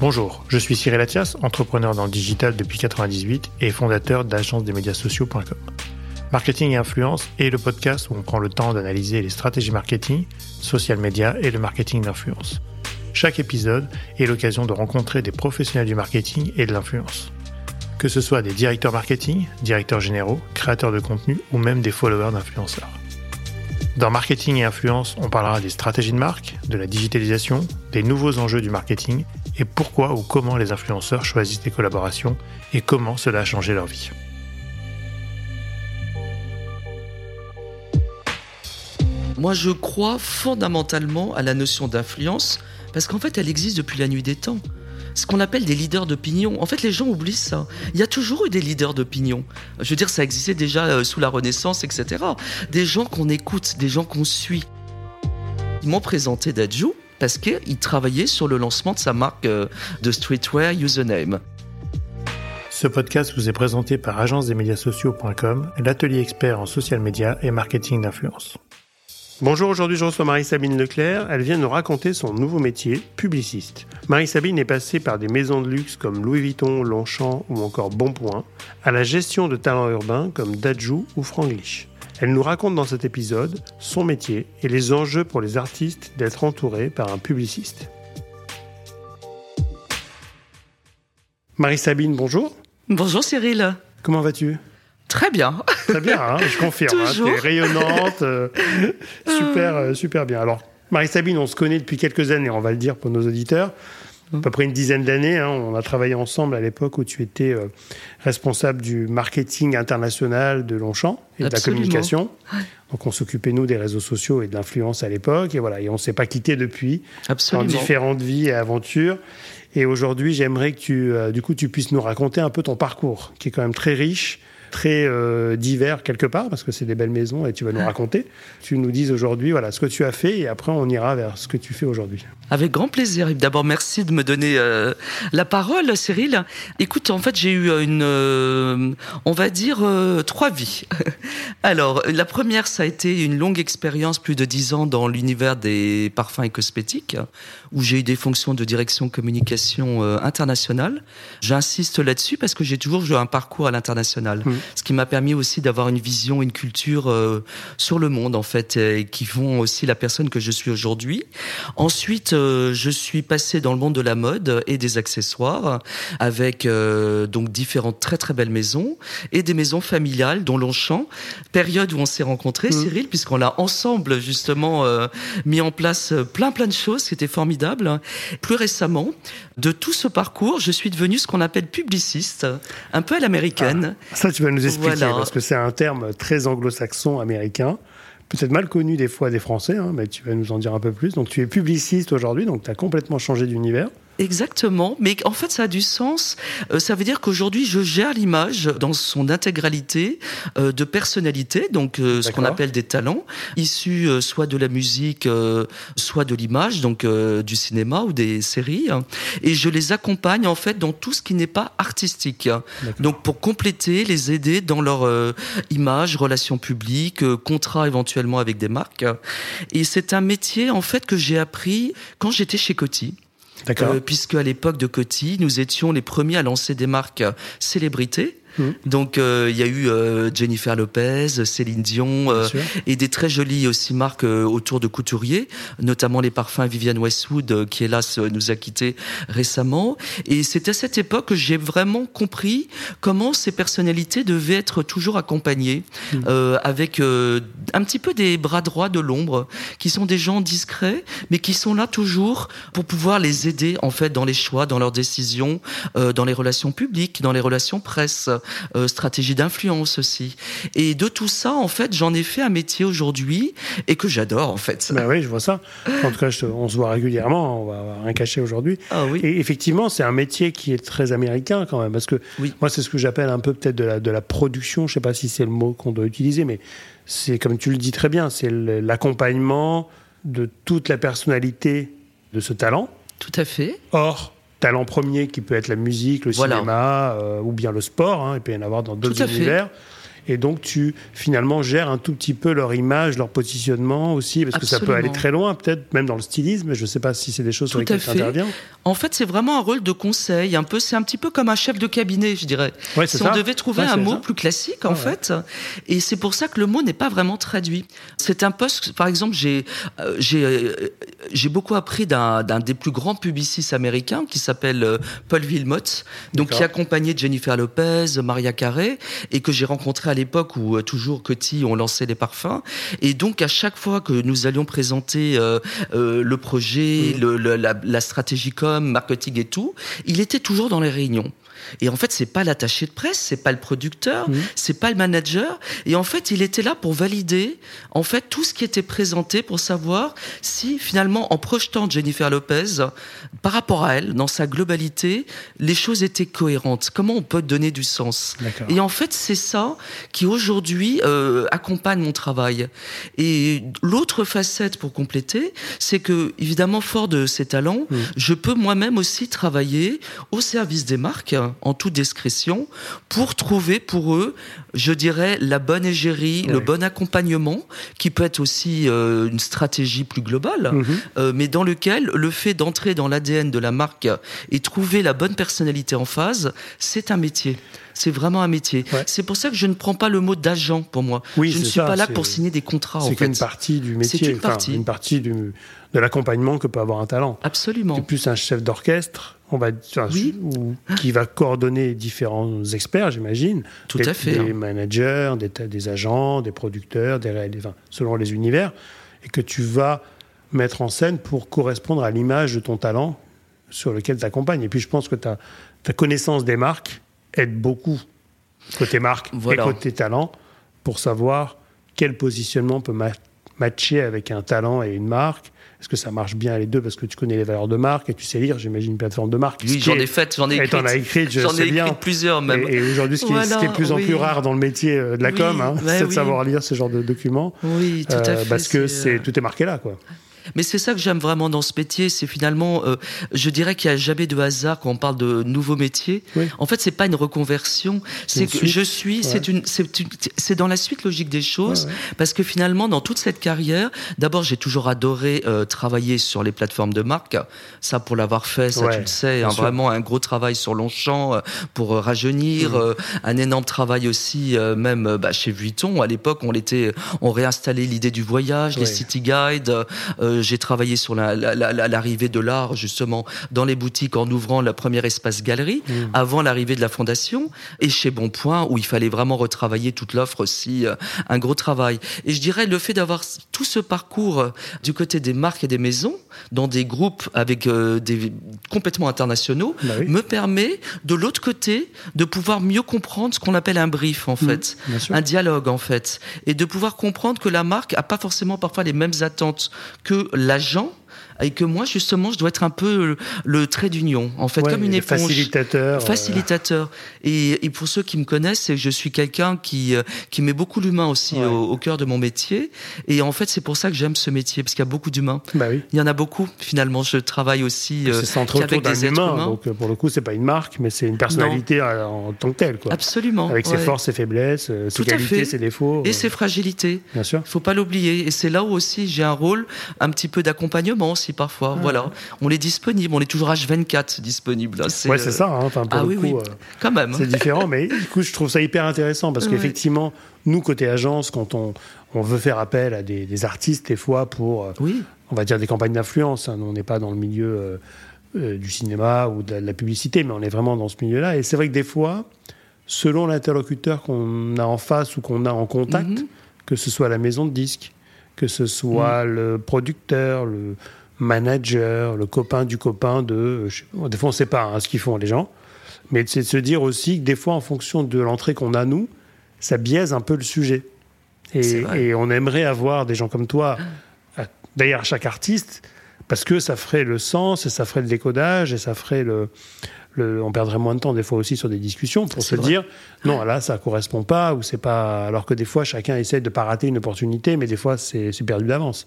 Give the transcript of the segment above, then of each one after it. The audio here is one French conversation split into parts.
Bonjour, je suis Cyril Athias, entrepreneur dans le digital depuis 1998 et fondateur d'agence des médias sociaux.com. Marketing et influence est le podcast où on prend le temps d'analyser les stratégies marketing, social media et le marketing d'influence. Chaque épisode est l'occasion de rencontrer des professionnels du marketing et de l'influence. Que ce soit des directeurs marketing, directeurs généraux, créateurs de contenu ou même des followers d'influenceurs. Dans Marketing et Influence, on parlera des stratégies de marque, de la digitalisation, des nouveaux enjeux du marketing et pourquoi ou comment les influenceurs choisissent des collaborations et comment cela a changé leur vie. Moi, je crois fondamentalement à la notion d'influence parce qu'en fait, elle existe depuis la nuit des temps. Ce qu'on appelle des leaders d'opinion. En fait, les gens oublient ça. Il y a toujours eu des leaders d'opinion. Je veux dire, ça existait déjà euh, sous la Renaissance, etc. Des gens qu'on écoute, des gens qu'on suit. Ils m'ont présenté Dadju parce qu'il travaillait sur le lancement de sa marque euh, de streetwear Username. Ce podcast vous est présenté par agence médias sociaux.com, l'atelier expert en social media et marketing d'influence. Bonjour, aujourd'hui je reçois Marie-Sabine Leclerc. Elle vient nous raconter son nouveau métier, publiciste. Marie-Sabine est passée par des maisons de luxe comme Louis Vuitton, Longchamp ou encore Bonpoint, à la gestion de talents urbains comme Dajou ou Franglish. Elle nous raconte dans cet épisode son métier et les enjeux pour les artistes d'être entourés par un publiciste. Marie-Sabine, bonjour. Bonjour Cyril. Comment vas-tu? Très bien. Très bien, hein, je confirme. Hein, tu es rayonnante. Euh, super, euh, super bien. Alors, Marie-Sabine, on se connaît depuis quelques années, on va le dire pour nos auditeurs. À peu près une dizaine d'années. Hein, on a travaillé ensemble à l'époque où tu étais euh, responsable du marketing international de Longchamp et de la communication. Donc on s'occupait, nous, des réseaux sociaux et de l'influence à l'époque. Et voilà, et on ne s'est pas quitté depuis. Absolument. Dans différentes vies et aventures. Et aujourd'hui, j'aimerais que tu, du coup, tu puisses nous raconter un peu ton parcours, qui est quand même très riche très euh, divers quelque part, parce que c'est des belles maisons et tu vas nous ah. raconter. Tu nous dises aujourd'hui voilà, ce que tu as fait et après on ira vers ce que tu fais aujourd'hui. Avec grand plaisir. D'abord, merci de me donner euh, la parole, Cyril. Écoute, en fait, j'ai eu une, euh, on va dire, trois vies. Alors, la première, ça a été une longue expérience, plus de dix ans dans l'univers des parfums et cosmétiques, où j'ai eu des fonctions de direction communication internationale. J'insiste là-dessus parce que j'ai toujours eu un parcours à l'international. Mmh ce qui m'a permis aussi d'avoir une vision, une culture euh, sur le monde en fait, et qui font aussi la personne que je suis aujourd'hui. Ensuite, euh, je suis passé dans le monde de la mode et des accessoires avec euh, donc différentes très très belles maisons et des maisons familiales dont Longchamp, période où on s'est rencontrés, mmh. Cyril, puisqu'on a ensemble justement mis en place plein plein de choses qui étaient formidables. Plus récemment, de tout ce parcours, je suis devenu ce qu'on appelle publiciste, un peu à l'américaine. Ah, ça, tu vas nous expliquer, parce que c'est un terme très anglo-saxon, américain peut-être mal connu des fois des Français, hein, mais tu vas nous en dire un peu plus. Donc tu es publiciste aujourd'hui, donc tu as complètement changé d'univers. Exactement, mais en fait ça a du sens. Euh, ça veut dire qu'aujourd'hui je gère l'image dans son intégralité euh, de personnalité, donc euh, ce qu'on appelle des talents, issus soit de la musique, soit de l'image, donc du cinéma ou des séries, et je les accompagne en fait dans tout ce qui n'est pas artistique. Donc pour compléter, les aider dans leur image, relations publiques, contrats éventuellement avec des marques. Et c'est un métier en fait que j'ai appris quand j'étais chez Coty. Euh, puisque à l'époque de Coty, nous étions les premiers à lancer des marques célébrités Mmh. Donc euh, il y a eu euh, Jennifer Lopez, Céline Dion euh, et des très jolies aussi marques autour de couturiers, notamment les parfums Vivienne Westwood qui hélas nous a quittés récemment. Et c'est à cette époque que j'ai vraiment compris comment ces personnalités devaient être toujours accompagnées mmh. avec un petit peu des bras droits de l'ombre, qui sont des gens discrets, mais qui sont là toujours pour pouvoir les aider en fait dans les choix, dans leurs décisions, dans les relations publiques, dans les relations presse. Euh, stratégie d'influence aussi. Et de tout ça, en fait, j'en ai fait un métier aujourd'hui et que j'adore, en fait. Ben oui, je vois ça. En tout cas, on se voit régulièrement, on va rien cacher aujourd'hui. Ah, oui. Et effectivement, c'est un métier qui est très américain quand même, parce que moi, c'est ce que j'appelle un peu peut-être de la, de la production, je sais pas si c'est le mot qu'on doit utiliser, mais c'est comme tu le dis très bien, c'est l'accompagnement de toute la personnalité de ce talent. Tout à fait. Or, talent premier qui peut être la musique, le cinéma euh, ou bien le sport. Hein, il peut y en avoir dans d'autres univers. Et donc, tu finalement gères un tout petit peu leur image, leur positionnement aussi, parce que ça peut aller très loin, peut-être même dans le stylisme. Je ne sais pas si c'est des choses sur lesquelles tu interviens. En fait, c'est vraiment un rôle de conseil. Un peu, c'est un petit peu comme un chef de cabinet, je dirais. si on devait trouver un mot plus classique, en fait. Et c'est pour ça que le mot n'est pas vraiment traduit. C'est un poste, par exemple, j'ai euh, j'ai euh, j'ai beaucoup appris d'un des plus grands publicistes américains qui s'appelle euh, Paul Wilmot, donc qui accompagnait Jennifer Lopez, Maria Carey, et que j'ai rencontré à l'époque où toujours Coty ont lancé les parfums. Et donc à chaque fois que nous allions présenter le projet, le, la, la stratégie com, marketing et tout, il était toujours dans les réunions. Et en fait, c'est pas l'attaché de presse, c'est pas le producteur, mmh. c'est pas le manager. Et en fait, il était là pour valider, en fait, tout ce qui était présenté pour savoir si finalement, en projetant Jennifer Lopez, par rapport à elle, dans sa globalité, les choses étaient cohérentes. Comment on peut donner du sens? Et en fait, c'est ça qui aujourd'hui euh, accompagne mon travail. Et l'autre facette pour compléter, c'est que évidemment, fort de ces talents, mmh. je peux moi-même aussi travailler au service des marques en toute discrétion pour trouver pour eux, je dirais, la bonne égérie, le bon accompagnement, qui peut être aussi euh, une stratégie plus globale, mhm. euh, mais dans lequel le fait d'entrer dans l'ADN de la marque et trouver la bonne personnalité en phase, c'est un métier. C'est vraiment un métier. C'est pour ça que je ne prends pas le mot d'agent pour moi. je ne suis pas là pour signer des contrats. C'est qu'une partie du métier. C'est une partie. une partie de l'accompagnement que peut avoir un talent. Absolument. C'est plus un chef d'orchestre on va qui va coordonner différents experts, j'imagine. Tout à fait. Des managers, des, des, agents, des producteurs, des, enfin, selon les univers, et que tu vas mettre en scène pour correspondre à l'image de ton talent sur lequel tu accompagnes. Et puis je pense que ta, ta connaissance des marques aide beaucoup côté marque et côté talent pour savoir quel positionnement peut matcher avec un talent et une marque est-ce que ça marche bien les deux parce que tu connais les valeurs de marque et tu sais lire, j'imagine, une plateforme de marque Oui, j'en ai fait, j'en ai écrit. J'en ai écrit, je sais bien. plusieurs même. Et, aujourd'hui, ce, qui est de plus en plus rare dans le métier euh, de la com, hein, c'est de savoir lire ce genre de documents. Oui, tout à euh, fait. Parce que c'est tout est marqué là, quoi. Mais c'est ça que j'aime vraiment dans ce métier, c'est finalement, euh, je dirais qu'il n'y a jamais de hasard quand on parle de nouveaux métiers. En fait, c'est pas une reconversion, c'est que je suis, c'est une, c'est dans la suite logique des choses, parce que finalement, dans toute cette carrière, d'abord, j'ai toujours adoré euh, travailler sur les plateformes de marque. Ça, pour l'avoir fait, ça, tu le sais, hein, vraiment un gros travail sur Longchamp euh, pour rajeunir, mmh. un énorme travail aussi, même bah, chez Vuitton. À l'époque, on était, on réinstallait l'idée du voyage, les city guides j'ai travaillé sur l'arrivée de l'art justement dans les boutiques en ouvrant la première espace galerie mmh. avant l'arrivée de la fondation et chez Bonpoint où il fallait vraiment retravailler toute l'offre aussi euh, un gros travail. Et je dirais le fait d'avoir tout ce parcours euh, du côté des marques et des maisons dans des groupes avec euh, des complètement internationaux bah me permet de l'autre côté de pouvoir mieux comprendre ce qu'on appelle un brief en mmh, fait un dialogue en fait et de pouvoir comprendre que la marque a pas forcément parfois les mêmes attentes que l'agent et que moi justement je dois être un peu le, trait d'union en fait comme une éponge. facilitateur euh. facilitateur. Et, et, pour ceux qui me connaissent c'est que je suis quelqu'un qui euh, qui met beaucoup l'humain aussi au, cœur de mon métier. Et en fait c'est pour ça que j'aime ce métier parce qu'il y a beaucoup d'humains. Bah oui. il y en a beaucoup finalement. Je travaille aussi euh, avec des êtres humains, donc pour le coup c'est pas une marque mais c'est une personnalité en tant que telle quoi. Absolument avec ses forces ses faiblesses ses qualités ses défauts et ses fragilités. Bien sûr. Faut pas l'oublier. Et c'est là où aussi j'ai un rôle un petit peu d'accompagnement aussi parfois. Voilà, on est disponible, on est toujours H24 disponible. Hein, c'est, ouais, c'est ça. Hein. ah oui, oui. Euh, quand même. C'est différent, mais du coup, je trouve ça hyper intéressant parce qu'effectivement, nous côté agence, quand on, on veut faire appel à des, artistes des fois pour, euh, oui. on va dire des campagnes d'influence. Hein. on n'est pas dans le milieu euh, du cinéma ou de la, publicité, mais on est vraiment dans ce milieu-là. Et c'est vrai que des fois, selon l'interlocuteur qu'on a en face ou qu'on a en contact, mhm. que ce soit la maison de disques, que ce soit mhm. le producteur, le manager, le copain du copain de. Des fois, on ne sait pas hein, ce qu'ils font les gens, mais c'est de se dire aussi que des fois, en fonction de l'entrée qu'on a nous, ça biaise un peu le sujet. Et, on aimerait avoir des gens comme toi derrière chaque artiste, parce que ça ferait le sens et ça ferait le décodage et ça ferait le. on perdrait moins de temps des fois aussi sur des discussions pour se dire non là ça correspond pas ou c'est pas alors que des fois chacun essaie de pas rater une opportunité mais des fois c'est perdu d'avance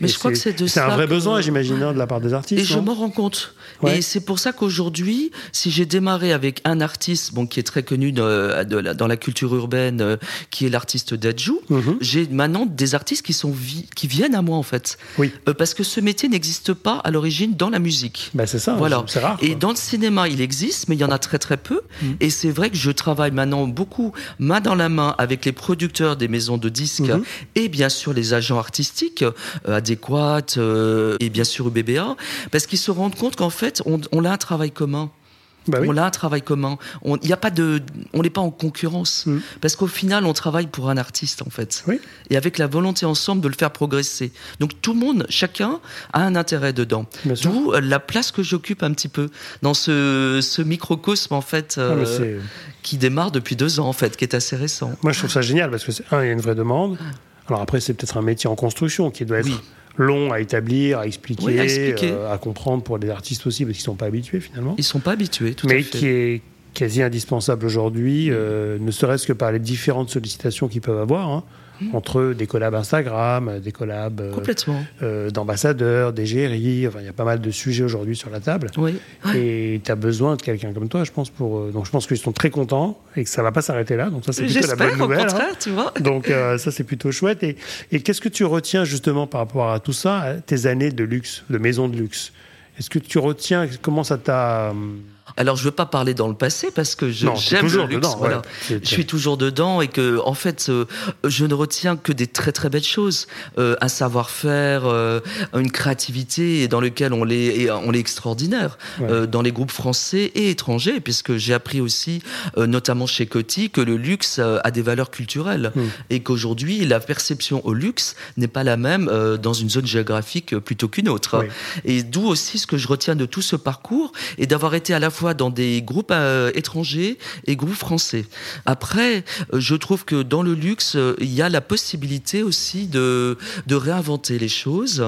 Mais je crois que c'est de C'est un vrai besoin, j'imagine, hein, de la part des artistes. Et je m'en rends compte. Et c'est pour ça qu'aujourd'hui, si j'ai démarré avec un artiste, bon, qui est très connu de, de, dans la culture urbaine, euh, qui est l'artiste Dajou, mhm. j'ai maintenant des artistes qui sont qui viennent à moi en fait. Oui. Euh, parce que ce métier n'existe pas à l'origine dans la musique. Bah c'est ça. Voilà. C'est rare. Et dans le cinéma, il existe, mais il y en a très très peu. Mhm. Et c'est vrai que je travaille maintenant beaucoup main dans la main avec les producteurs des maisons de disques mhm. et bien sûr les agents artistiques euh, adéquates et bien sûr UBBA, parce qu'ils se rendent compte qu'en fait on, on a un travail commun. Bah on a un travail commun. On n'y a pas de, on n'est pas en concurrence mm. parce qu'au final, on travaille pour un artiste en fait, et avec la volonté ensemble de le faire progresser. Donc tout le monde, chacun a un intérêt dedans. D'où euh, la place que j'occupe un petit peu dans ce, ce microcosme en fait ah, euh, qui démarre depuis deux ans en fait, qui est assez récent. Moi, je trouve ça génial parce que un, il y a une vraie demande. Alors après, c'est peut-être un métier en construction qui doit être long à établir, à expliquer, euh, à, comprendre pour les artistes aussi, parce qu'ils ne sont pas habitués finalement. Ils ne sont pas habitués, tout Mais à fait. qui est quasi indispensable aujourd'hui, euh, ne serait-ce que par les différentes sollicitations qu'ils peuvent avoir. Hein. Mmh. entre des collabs Instagram, des collabs euh, euh, d'ambassadeurs, d'égéries. Enfin, il y a pas mal de sujets aujourd'hui sur la table. Oui. Et tu as besoin de quelqu'un comme toi, je pense. Pour, euh, donc, je pense qu'ils sont très contents et que ça va pas s'arrêter là. Donc, ça, c'est plutôt la bonne nouvelle. Hein. tu vois. Donc, ça, c'est plutôt chouette. Et, et qu'est-ce que tu retiens justement par rapport à tout ça, tes années de luxe, de maison de luxe? Est-ce que tu retiens comment ça t'a alors, je veux pas parler dans le passé parce que j'aime le luxe. voilà. Je suis toujours dedans et que, en fait, euh, je ne retiens que des très très belles choses, euh, un savoir-faire, euh, une créativité dans lequel on est, on est extraordinaire dans les groupes français et étrangers, puisque j'ai appris aussi, notamment chez Coty, que le luxe a des valeurs culturelles hmm. et qu'aujourd'hui la perception au luxe n'est pas la même dans une zone géographique plutôt qu'une autre. Et d'où aussi ce que je retiens de tout ce parcours et d'avoir été à la fois dans des groupes euh, étrangers et groupes français. Après, euh, je trouve que dans le luxe, euh, il y a la possibilité aussi de, de réinventer les choses.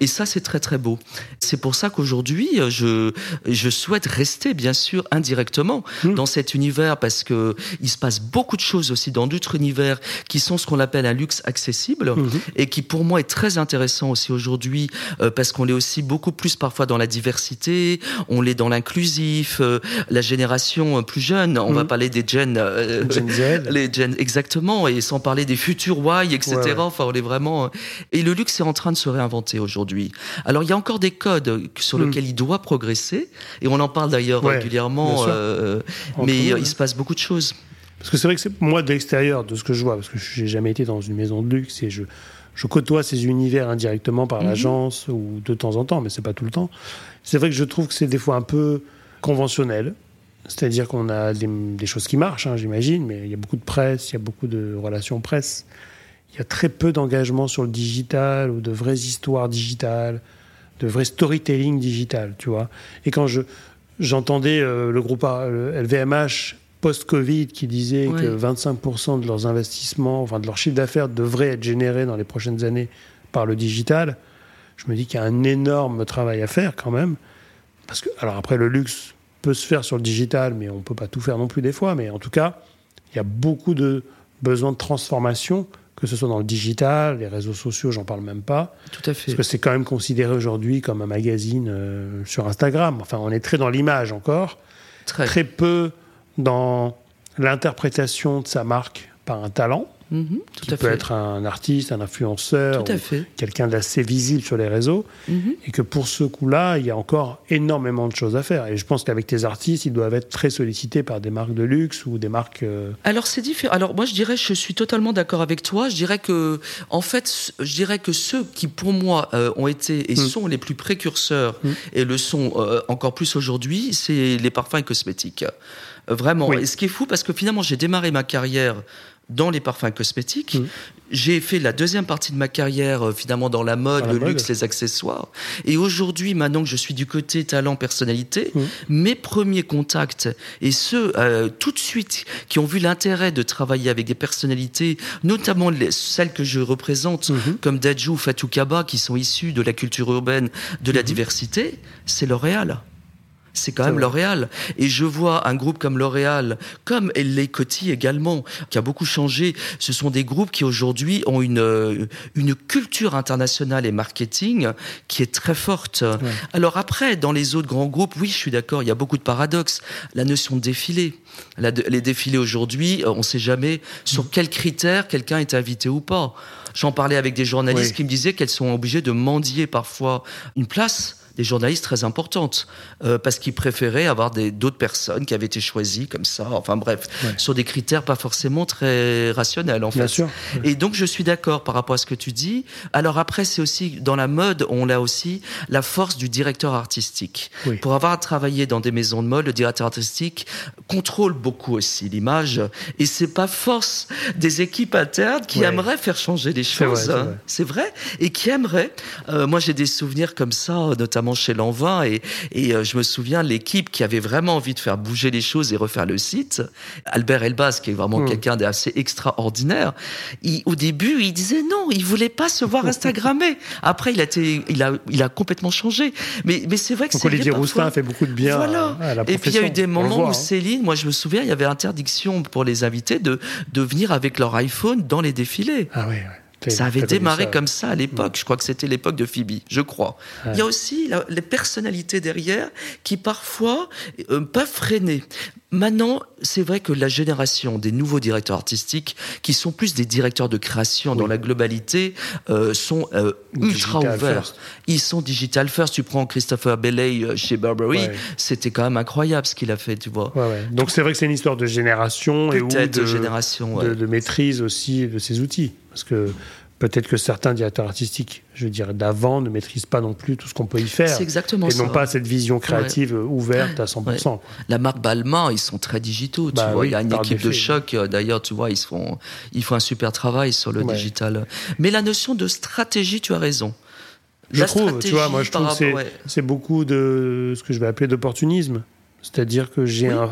Et ça, c'est très très beau. C'est pour ça qu'aujourd'hui, je, je souhaite rester, bien sûr, indirectement mmh. dans cet univers parce que il se passe beaucoup de choses aussi dans d'autres univers qui sont ce qu'on appelle un luxe accessible mmh. et qui pour moi est très intéressant aussi aujourd'hui parce qu'on est aussi beaucoup plus parfois dans la diversité, on l'est dans l'inclusif, euh, la génération euh, plus jeune. On va mm. parler des Gen, euh, Z. les Gen exactement, et sans parler des futurs Y, etc. Enfin, on est vraiment. Et le luxe est en train de se réinventer aujourd'hui. Alors, il y a encore des codes sur mm. lesquels il doit progresser, et on en parle d'ailleurs régulièrement. mais il se passe beaucoup de choses. Parce que c'est vrai que c'est moi de l'extérieur, de ce que je vois, parce que j'ai jamais été dans une maison de luxe et je, je côtoie ces univers indirectement par mm-hmm. l'agence ou de temps en temps, mais c'est pas tout le temps. C'est vrai que je trouve que c'est des fois un peu conventionnel. C'est-à-dire qu'on a des, choses qui marchent, hein, j'imagine, mais il y a beaucoup de presse, il y a beaucoup de relations presse. Il y a très peu d'engagement sur le digital ou de vraies histoires digitales, de vrai storytelling digital, tu vois. Et quand je, j'entendais euh, le groupe LVMH post-Covid qui disait que 25% de leurs investissements, enfin de leur chiffre d'affaires devrait être généré dans les prochaines années par le digital, je me dis qu'il y a un énorme travail à faire quand même. Parce que, alors après, le luxe peut se faire sur le digital, mais on ne peut pas tout faire non plus des fois. Mais en tout cas, il y a beaucoup de besoins de transformation, que ce soit dans le digital, les réseaux sociaux, j'en parle même pas. Tout à fait. Parce que c'est quand même considéré aujourd'hui comme un magazine euh, sur Instagram. Enfin, on est très dans l'image encore. Très. très peu dans l'interprétation de sa marque par un talent. Mhm, qui peut être un artiste, un influenceur, quelqu'un d'assez visible sur les réseaux, mhm. et que pour ce coup-là, il y a encore énormément de choses à faire. Et je pense qu'avec tes artistes, ils doivent être très sollicités par des marques de luxe ou des marques. Euh, Alors c'est différent. Alors moi, je dirais, je suis totalement d'accord avec toi. Je dirais que, en fait, je dirais que ceux qui, pour moi, euh, ont été et mm. sont les plus précurseurs mm. et le sont euh, encore plus aujourd'hui, c'est les parfums et cosmétiques. Vraiment. Et ce qui est fou, parce que finalement, j'ai démarré ma carrière dans les parfums cosmétiques. Mmh. J'ai fait la deuxième partie de ma carrière euh, finalement dans la mode, le luxe, les accessoires. Et aujourd'hui, maintenant que je suis du côté talent, personnalité, mmh. mes premiers contacts et ceux euh, tout de suite qui ont vu l'intérêt de travailler avec des personnalités, notamment les, celles que je représente, mmh. comme Dajou, Fatou Kaba, qui sont issus de la culture urbaine, de la diversité, c'est L'Oréal. C'est quand même L'Oréal. Et je vois un groupe comme L'Oréal, comme Les Coty également, qui a beaucoup changé. Ce sont des groupes qui aujourd'hui ont une, euh, une culture internationale et marketing qui est très forte. Alors après, dans les autres grands groupes, oui, je suis d'accord, il y a beaucoup de paradoxes. La notion de défilé. les défilés aujourd'hui, euh, on ne sait jamais sur quels critères quelqu'un est invité ou pas. J'en parlais avec des journalistes qui me disaient qu'elles sont obligées de mendier parfois une place des journalistes très importantes euh, parce qu'ils préféraient avoir d'autres personnes qui avaient été choisies comme ça. Enfin bref, sur des critères pas forcément très rationnels en fait. sûr. Et donc je suis d'accord par rapport à ce que tu dis. Alors après c'est aussi dans la mode on a aussi la force du directeur artistique. Pour avoir travaillé dans des maisons de mode, le directeur artistique contrôle beaucoup aussi l'image et c'est pas force des équipes internes qui aimeraient faire changer les choses. C'est vrai. et qui aimeraient. Euh, moi j'ai des souvenirs comme ça, notamment chez Lanvin. Et, et euh, je me souviens, l'équipe qui avait vraiment envie de faire bouger les choses et refaire le site, Albert Elbaz, qui est vraiment hmm. quelqu'un d'assez extraordinaire, au début, il disait non, il voulait pas se voir Instagrammer. Après, il a, été, il a, il a complètement changé. Mais, mais c'est vrai que c'est. Olivier Roustin a fait beaucoup de bien voilà. à, la Et puis il y a eu des moments où hein. Céline, moi je me souviens, il y avait interdiction pour les invités de, de venir avec leur iPhone dans les défilés. Ah oui, ça avait démarré comme ça à l'époque. Je crois que c'était l'époque de Phoebe, je crois. Il y a aussi les personnalités derrière qui parfois euh, peuvent freiner. Maintenant, c'est vrai que la génération des nouveaux directeurs artistiques, qui sont plus des directeurs de création dans la globalité, euh, sont euh, ultra ouverts. Ils sont digital first. Tu prends Christopher Bailey chez Burberry, c'était quand même incroyable ce qu'il a fait, tu vois. Donc c'est vrai que c'est une histoire de génération et de, génération, de, de maîtrise aussi de ces outils. Parce que peut-être que certains directeurs artistiques, je dirais d'avant, ne maîtrisent pas non plus tout ce qu'on peut y faire. C'est exactement et ça. Et n'ont pas cette vision créative ouverte à 100%. La marque Balmain, ils sont très digitaux. tu bah vois. il y a une équipe de choc. Euh, d'ailleurs, tu vois, ils font, ils font un super travail sur le digital. Mais la notion de stratégie, tu as raison. Je trouve, tu vois, moi je trouve que c'est beaucoup de ce que je vais appeler d'opportunisme. C'est-à-dire que j'ai un,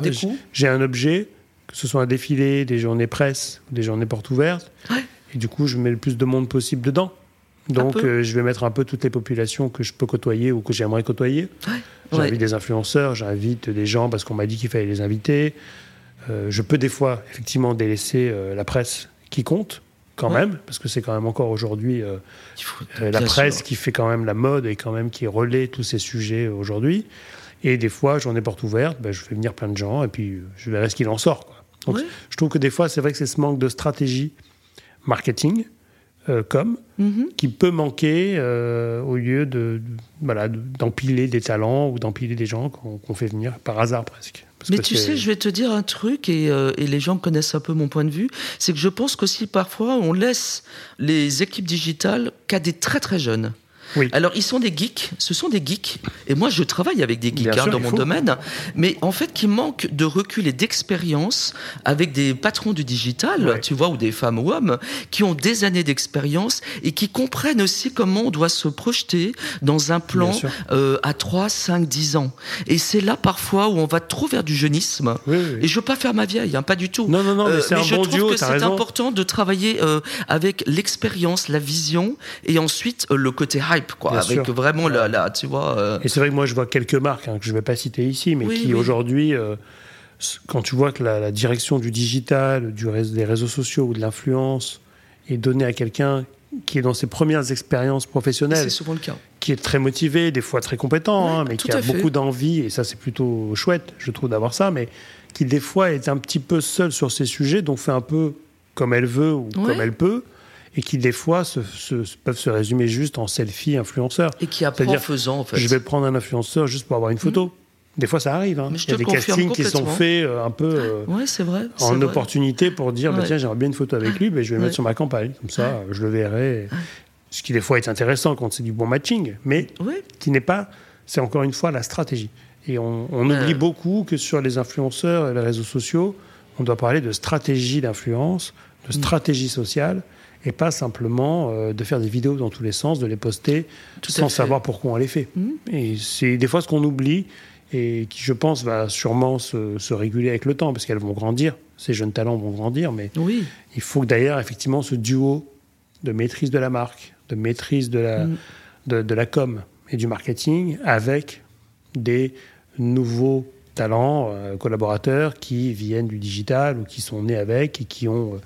j'ai un objet, que ce soit un défilé, des journées presse, des journées portes ouvertes. Et du coup, je mets le plus de monde possible dedans. Donc, euh, je vais mettre un peu toutes les populations que je peux côtoyer ou que j'aimerais côtoyer. J'invite des influenceurs, j'invite des gens parce qu'on m'a dit qu'il fallait les inviter. Euh, je peux des fois, effectivement, délaisser euh, la presse qui compte quand même, parce que c'est quand même encore aujourd'hui la presse qui fait quand même la mode et quand même qui relaie tous ces sujets aujourd'hui. Et des fois, j'en ai porte ouverte, ben, je fais venir plein de gens et puis je verrai ce qu'il en sort. Quoi. Donc, je trouve que des fois, c'est vrai que c'est ce manque de stratégie marketing, euh, comme, mhm. qui peut manquer euh, au lieu de, voilà, d'empiler des talents ou d'empiler des gens qu'on fait venir par hasard presque. Mais tu sais, je vais te dire un truc, et, euh, et, les gens connaissent un peu mon point de vue, c'est que je pense qu'aussi parfois on laisse les équipes digitales qu'à des très très jeunes. Alors, ils sont des geeks, ce sont des geeks. Et moi, je travaille avec des geeks hein, dans mon domaine, mais en fait, qui manquent de recul et d'expérience avec des patrons du digital, tu vois, ou des femmes ou hommes, qui ont des années d'expérience et qui comprennent aussi comment on doit se projeter dans un plan euh, à 3, 5, 10 ans. Et c'est là, parfois, où on va trop vers du jeunisme. et je veux pas faire ma vieille, hein, pas du tout. Non, non, non, mais euh, un je bon trouve que c'est important de travailler euh, avec l'expérience, la vision, et ensuite le côté high quoi, avec vraiment la, tu vois. Euh, Et c'est vrai que moi, je vois quelques marques hein, que je ne vais pas citer ici, mais qui aujourd'hui, euh, quand tu vois que la, direction du digital, du, des réseaux sociaux ou de l'influence est donnée à quelqu'un qui est dans ses premières expériences professionnelles, c'est souvent le cas, qui est très motivé, des fois très compétent, hein, mais qui a beaucoup d'envie, et ça c'est plutôt chouette, je trouve, d'avoir ça, mais qui des fois est un petit peu seule sur ces sujets, donc fait un peu comme elle veut ou comme elle peut et qui des fois se, peuvent se résumer juste en selfie influenceur. Et qui apprend en faisant en fait. Je vais prendre un influenceur juste pour avoir une photo. Mmh. Des fois, ça arrive. Hein. Il y a des castings qui sont faits euh, un peu euh, ouais, vrai, en opportunité pour dire bah, tiens, j'aimerais bien une photo avec lui, mais je vais le mettre sur ma campagne. Comme ça, je le verrai. Ce qui, des fois, est intéressant quand c'est du bon matching, mais qui n'est pas. C'est encore une fois la stratégie. Et on, on oublie beaucoup que sur les influenceurs et les réseaux sociaux, on doit parler de stratégie d'influence, de mmh. stratégie sociale et pas simplement euh, de faire des vidéos dans tous les sens, de les poster sans savoir pourquoi on les fait. Mmh. Et c'est des fois ce qu'on oublie et qui, je pense, va sûrement se, réguler avec le temps parce qu'elles vont grandir, ces jeunes talents vont grandir, mais oui. il faut d'ailleurs effectivement ce duo de maîtrise de la marque, de maîtrise de la, mmh. de, la com et du marketing avec des nouveaux talents, collaborateurs qui viennent du digital ou qui sont nés avec et qui ont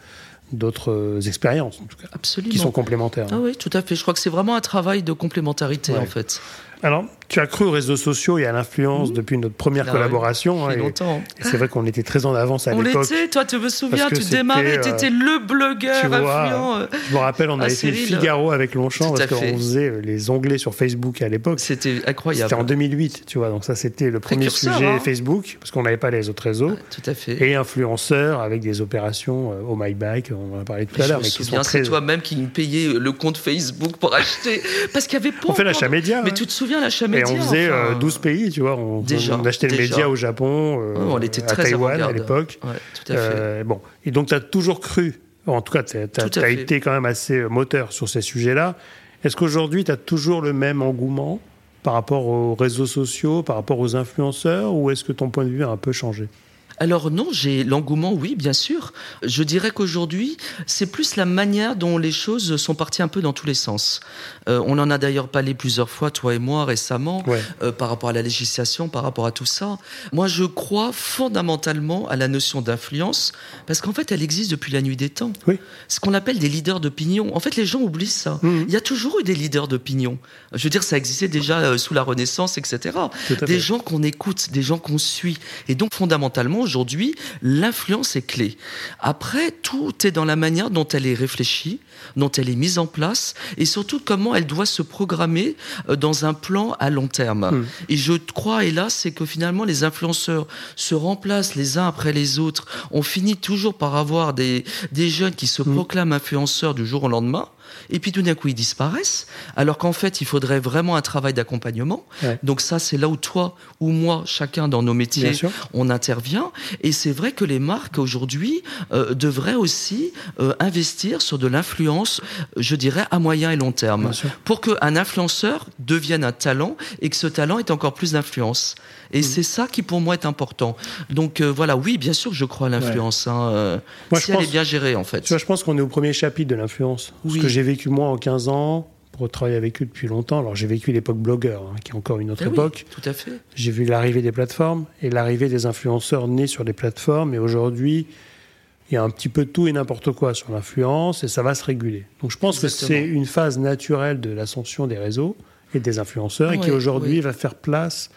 d'autres expériences, en tout cas. Absolument. Qui sont complémentaires. Ah oui, tout à fait. Je crois que c'est vraiment un travail de complémentarité, en fait. Alors, tu as cru aux réseaux sociaux et à l'influence mmh. depuis notre première ah collaboration. Hein, longtemps. Et, c'est vrai qu'on était très en avance à l'époque. On l'était, toi, tu me souviens, tu démarrais, tu étais le blogueur influent. Euh, je me rappelle, on avait fait Figaro avec Longchamp parce qu'on faisait euh, les onglets sur Facebook à l'époque. C'était incroyable. C'était en 2008, tu vois. Donc ça, c'était le premier sujet hein. Facebook parce qu'on n'avait pas les autres réseaux. tout à fait. Et influenceurs avec des opérations euh, au My Bike, on en a parlé tout à l'heure. Je me souviens, c'est toi-même qui me payais le compte Facebook pour acheter. Parce qu'il y avait pas. On fait l'achat média. Mais tu te souviens, l'achat média 12 euh, pays, tu vois. On, on achetait le média au Japon, euh, on était très à Taïwan à l'époque. Euh, bon. Et donc, tu as toujours cru, en tout cas, tu as, été quand même assez moteur sur ces sujets-là. Est-ce qu'aujourd'hui, tu as toujours le même engouement par rapport aux réseaux sociaux, par rapport aux influenceurs, ou est-ce que ton point de vue a un peu changé? Alors non, j'ai l'engouement, oui, bien sûr. Je dirais qu'aujourd'hui, c'est plus la manière dont les choses sont parties un peu dans tous les sens. Euh, on en a d'ailleurs parlé plusieurs fois, toi et moi, récemment, euh, par rapport à la législation, par rapport à tout ça. Moi, je crois fondamentalement à la notion d'influence, parce qu'en fait, elle existe depuis la nuit des temps. Oui. Ce qu'on appelle des leaders d'opinion. En fait, les gens oublient ça. Mmh. Il y a toujours eu des leaders d'opinion. Je veux dire, ça existait déjà euh, sous la Renaissance, etc. Des gens qu'on écoute, des gens qu'on suit. Et donc, fondamentalement, aujourd'hui, l'influence est clé. Après, tout est dans la manière dont elle est réfléchie, dont elle est mise en place, et surtout comment elle doit se programmer euh, dans un plan à long terme. Hmm. Et je crois, hélas, c'est que finalement, les influenceurs se remplacent les uns après les autres. On finit toujours par avoir des, des jeunes qui se hmm. proclament influenceurs du jour au lendemain et puis tout d'un coup ils disparaissent, alors qu'en fait il faudrait vraiment un travail d'accompagnement. Donc ça c'est là où toi ou moi, chacun dans nos métiers, on intervient. Et c'est vrai que les marques aujourd'hui euh, devraient aussi euh, investir sur de l'influence, je dirais, à moyen et long terme, pour qu'un influenceur devienne un talent et que ce talent ait encore plus d'influence. Et mm. c'est ça qui pour moi est important. Donc euh, voilà, oui, bien sûr, je crois à l'influence. Hein, si elle est bien gérée en fait. Tu vois, je pense qu'on est au premier chapitre de l'influence. Ce que j'ai vécu moi en 15 ans, pour travailler avec eux depuis longtemps. Alors j'ai vécu l'époque blogueur, hein, qui est encore une autre eh époque. tout à fait. J'ai vu l'arrivée des plateformes et l'arrivée des influenceurs nés sur des plateformes. Et aujourd'hui, il y a un petit peu de tout et n'importe quoi sur l'influence et ça va se réguler. Donc je pense que c'est une phase naturelle de l'ascension des réseaux et des influenceurs et qui aujourd'hui va faire place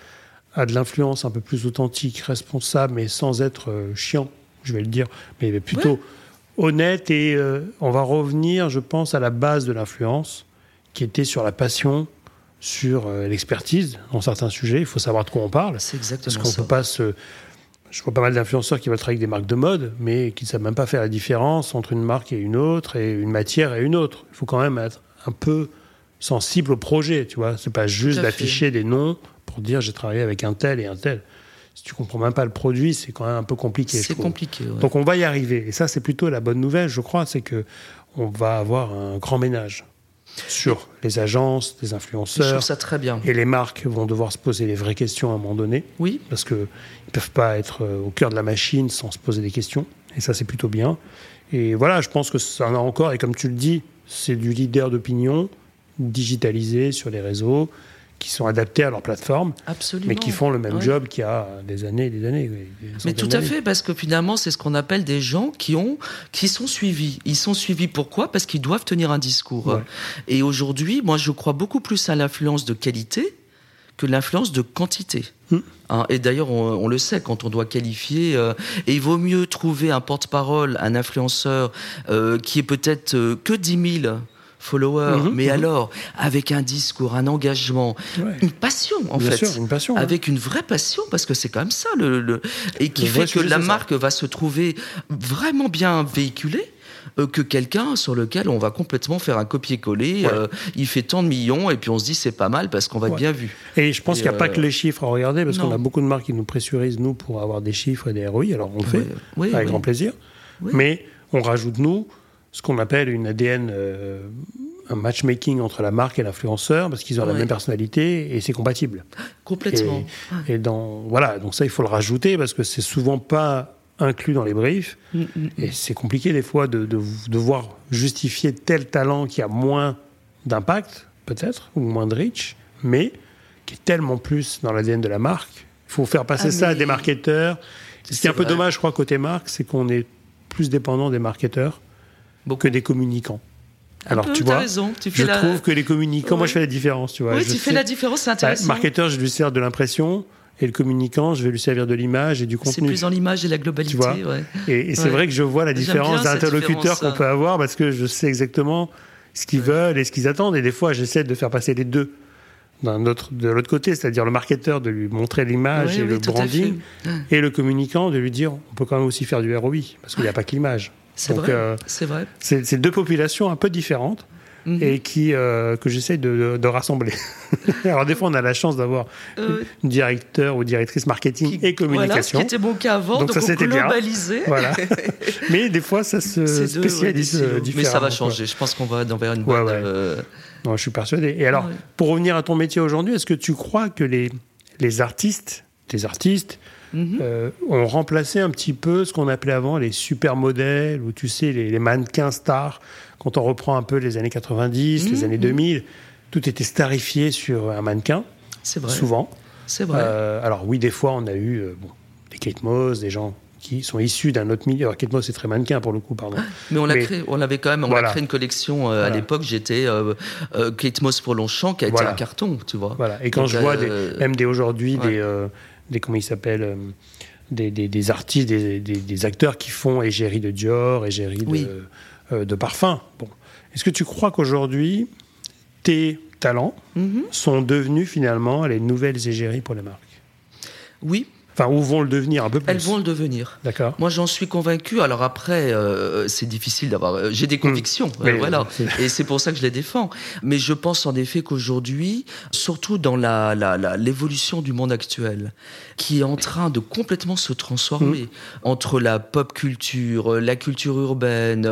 à de l'influence un peu plus authentique, responsable, mais sans être euh, chiant, je vais le dire, mais plutôt honnête. Et euh, on va revenir, je pense, à la base de l'influence, qui était sur la passion, sur euh, l'expertise dans certains sujets. Il faut savoir de quoi on parle. C'est exactement Parce qu'on peut pas se. Je vois pas mal d'influenceurs qui veulent travailler avec des marques de mode, mais qui ne savent même pas faire la différence entre une marque et une autre, et une matière et une autre. Il faut quand même être un peu sensible au projet, tu vois. C'est pas juste d'afficher des noms pour dire j'ai travaillé avec un tel et un tel. Si tu comprends même pas le produit, c'est quand même un peu compliqué. C'est compliqué. Donc on va y arriver. Et ça, c'est plutôt la bonne nouvelle, je crois, c'est que on va avoir un grand ménage sur les agences, les influenceurs. Je trouve ça très bien. Et les marques vont devoir se poser les vraies questions à un moment donné. Oui. Parce qu'ils ne peuvent pas être euh, au cœur de la machine sans se poser des questions. Et ça, c'est plutôt bien. Et voilà, je pense que ça en a encore. Et comme tu le dis, c'est du leader d'opinion digitalisé sur les réseaux qui sont adaptés à leur plateforme, Absolument. mais qui font le même job qu'il y a des années et des années. mais tout à fait, parce que finalement, c'est ce qu'on appelle des gens qui, ont, qui sont suivis. Ils sont suivis pourquoi? Parce qu'ils doivent tenir un discours. Et aujourd'hui, moi, je crois beaucoup plus à l'influence de qualité que l'influence de quantité. Hmm. Hein, et d'ailleurs, on, le sait quand on doit qualifier. Euh, et il vaut mieux trouver un porte-parole, un influenceur euh, qui est peut-être euh, que 10 000 followers, mhm, mais mhm. alors avec un discours, un engagement, une passion en fait, une passion, avec une vraie passion parce que c'est quand même ça le, et qui fait que la marque va se trouver vraiment bien véhiculée euh, que quelqu'un sur lequel on va complètement faire un copier-coller. Euh, il fait tant de millions et puis on se dit c'est pas mal parce qu'on va être bien vu. Et je pense qu'il n'y a pas que euh, les chiffres à regarder parce qu'on a beaucoup de marques qui nous pressurisent nous pour avoir des chiffres et des ROI. Alors on le fait avec grand plaisir. Mais on rajoute nous ce qu'on appelle une ADN, euh, un matchmaking entre la marque et l'influenceur, parce qu'ils ont la même personnalité et c'est compatible. Complètement. Et, dans, voilà, donc ça, il faut le rajouter parce que c'est souvent pas inclus dans les briefs. Mm, mm, mm. Et c'est compliqué des fois de, de, devoir justifier tel talent qui a moins d'impact, peut-être, ou moins de reach, mais qui est tellement plus dans l'ADN de la marque. Il faut faire passer ah, ça à des marketeurs. Ce qui est un peu dommage, je crois, côté marque, c'est qu'on est plus dépendant des marketeurs que des communicants. Alors, tu vois, raison. Tu je trouve que les communicants, moi, je fais la différence, tu vois. Oui, tu fais la différence, c'est intéressant. Le marketeur, je lui sers de l'impression. Et le communicant, je vais lui servir de l'image et du contenu. C'est plus dans l'image et la globalité. Ouais. Et, c'est vrai que je vois la différence d'interlocuteur qu'on peut avoir parce que je sais exactement ce qu'ils veulent et ce qu'ils attendent. Et des fois, j'essaie de faire passer les deux autre, de l'autre côté, c'est-à-dire le marketeur de lui montrer l'image et le branding, et le communicant de lui dire on peut quand même aussi faire du ROI parce qu'il n'y a pas que l'image. C'est vrai. Euh, c'est vrai. C'est deux populations un peu différentes. Mhm. et qui euh, que j'essaie de, de, rassembler. Alors des fois on a la chance d'avoir euh, directeur ou directrice marketing et communication. Voilà, ce qui était mon cas avant, donc, ça s'était globalisé. Voilà. mais des fois ça se spécialise différemment. Mais ça va changer. Je pense qu'on va vers une bonne. Non, je suis persuadé. Et alors, pour revenir à ton métier aujourd'hui, est-ce que tu crois que les les artistes, tes artistes, mhm. ont remplacé un petit peu ce qu'on appelait avant les supermodèles ou tu sais les, les mannequins stars quand on reprend un peu les années 90, les mmh, années 2000, mmh. tout était starifié sur un mannequin. C'est vrai. Souvent. C'est vrai. Euh, alors oui, des fois, on a eu euh, bon, des Kate Moss, des gens qui sont issus d'un autre milieu. Alors Kate Moss, c'est très mannequin pour le coup, pardon. Mais on l'a créé, on avait quand même, on a créé une collection euh, à l'époque. J'étais Kate Moss pour Longchamp, qui a été un carton, tu vois. Voilà. Et quand je vois même des aujourd'hui des, des comment ils s'appellent des, des, artistes, des, des, acteurs qui font égérie de Dior, égérie de euh, de parfum. Bon. Est-ce que tu crois qu'aujourd'hui, tes talents mhm. sont devenus finalement les nouvelles égéries pour les marques? Oui, Enfin, où vont le devenir un peu plus Elles vont le devenir. D'accord. Moi, j'en suis convaincu. Alors après, euh, c'est difficile d'avoir. Euh, j'ai des hmm. convictions, euh, voilà, et c'est pour ça que je les défends. Mais je pense en effet qu'aujourd'hui, surtout dans la, l'évolution du monde actuel, qui est en train de complètement se transformer hmm. entre la pop culture, la culture urbaine,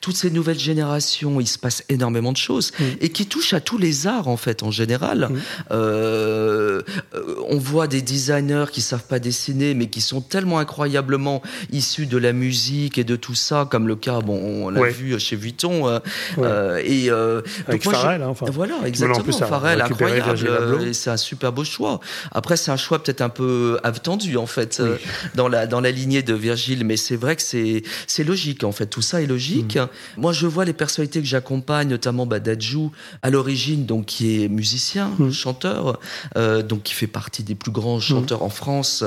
toutes ces nouvelles générations, il se passe énormément de choses hmm. et qui touchent à tous les arts en fait en général. on voit des designers qui savent pas dessiner, mais qui sont tellement incroyablement issus de la musique et de tout ça, comme le cas, bon, on l'a vu chez Vuitton. Euh, euh, et euh, Avec donc Farrell, hein, enfin. Voilà, exactement. Farrell, incroyable. c'est un super beau choix. Après, c'est un choix peut-être un peu attendu, en fait, dans, la, dans la lignée de Virgile, mais c'est vrai que c'est, logique, en fait. Tout ça est logique. Mm. Moi, je vois les personnalités que j'accompagne, notamment bah, Dadju, à l'origine, donc, qui est musicien, mm. chanteur, donc, qui fait partie des plus grands chanteurs en France euh,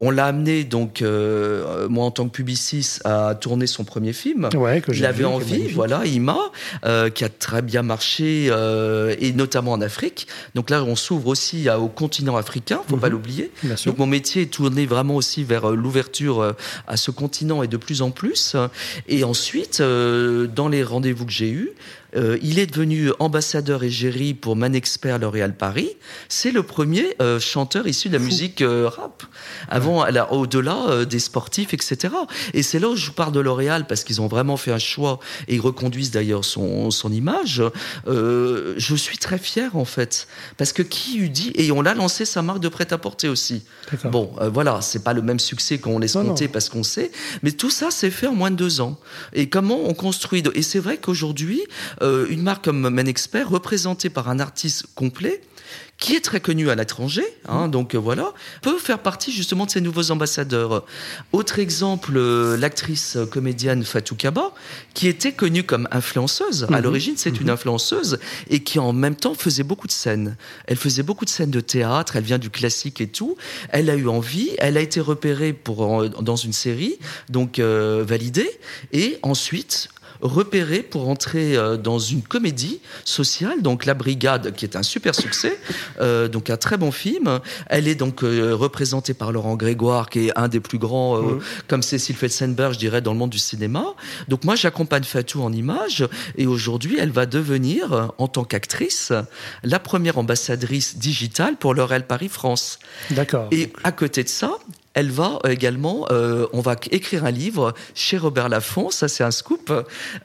on l'a amené donc euh, moi en tant que publiciste à tourner son premier film. Ouais, que il avait envie, voilà, Ima, euh, qui a très bien marché et notamment en Afrique. Donc là, on s'ouvre aussi au continent africain, faut pas mhm. l'oublier. Donc mon métier est tourné vraiment aussi vers l'ouverture à ce continent et de plus en plus. Et ensuite, dans les rendez-vous que j'ai eus, euh, il est devenu ambassadeur égérie pour Manexpert L'Oréal Paris. C'est le premier euh, chanteur issu de la musique euh, rap. Avant, au-delà des sportifs, etc. Et c'est là où je vous parle de L'Oréal parce qu'ils ont vraiment fait un choix et ils reconduisent d'ailleurs son, son image. je suis très fier en fait parce que qui eût dit et on l'a lancé sa marque de prêt-à-porter aussi. Bon, voilà, c'est pas le même succès qu'on laisse compter parce qu'on sait, mais tout ça s'est fait en moins de deux ans. Et comment on construit Et c'est vrai qu'aujourd'hui, euh, une marque comme Menexpert, représentée par un artiste complet, qui est très connu à l'étranger, hein, donc euh, voilà, peut faire partie justement de ces nouveaux ambassadeurs. Autre exemple, euh, l'actrice comédienne Fatou Kaba, qui était connue comme influenceuse. À mhm. l'origine, c'est une mhm. influenceuse et qui en même temps faisait beaucoup de scènes. Elle faisait beaucoup de scènes de théâtre, elle vient du classique et tout. Elle a eu envie, elle a été repérée pour dans une série, donc validée, et ensuite repérée pour entrer euh, dans une comédie sociale, donc La Brigade, qui est un super succès, euh, donc un très bon film. Elle est donc euh, représentée par Laurent Grégoire, qui est un des plus grands, mmh. comme Cécile Felsenberg, je dirais, dans le monde du cinéma. Donc moi, j'accompagne Fatou en images, et aujourd'hui, elle va devenir, en tant qu'actrice, la première ambassadrice digitale pour L'Oréal Paris France. D'accord. Et à côté de ça, elle va également, euh, on va écrire un livre chez Robert Laffont, ça c'est un scoop.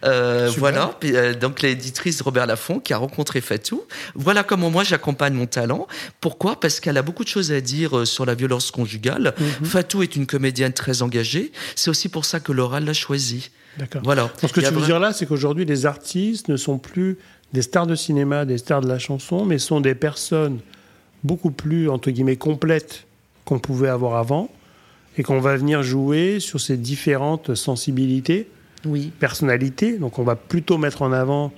Euh, voilà, euh, donc l'éditrice Robert Laffont qui a rencontré Fatou. Voilà comment moi j'accompagne mon talent. Pourquoi? Parce qu'elle a beaucoup de choses à dire sur la violence conjugale. Mhm. Fatou est une comédienne très engagée. C'est aussi pour ça que Laura l'a choisie. D'accord. Voilà. ce que tu veux dire là, c'est qu'aujourd'hui les artistes ne sont plus des stars de cinéma, des stars de la chanson, mais sont des personnes beaucoup plus entre guillemets complètes qu'on pouvait avoir avant et qu'on va venir jouer sur ces différentes sensibilités, oui. personnalités. Donc on va plutôt mettre en avant,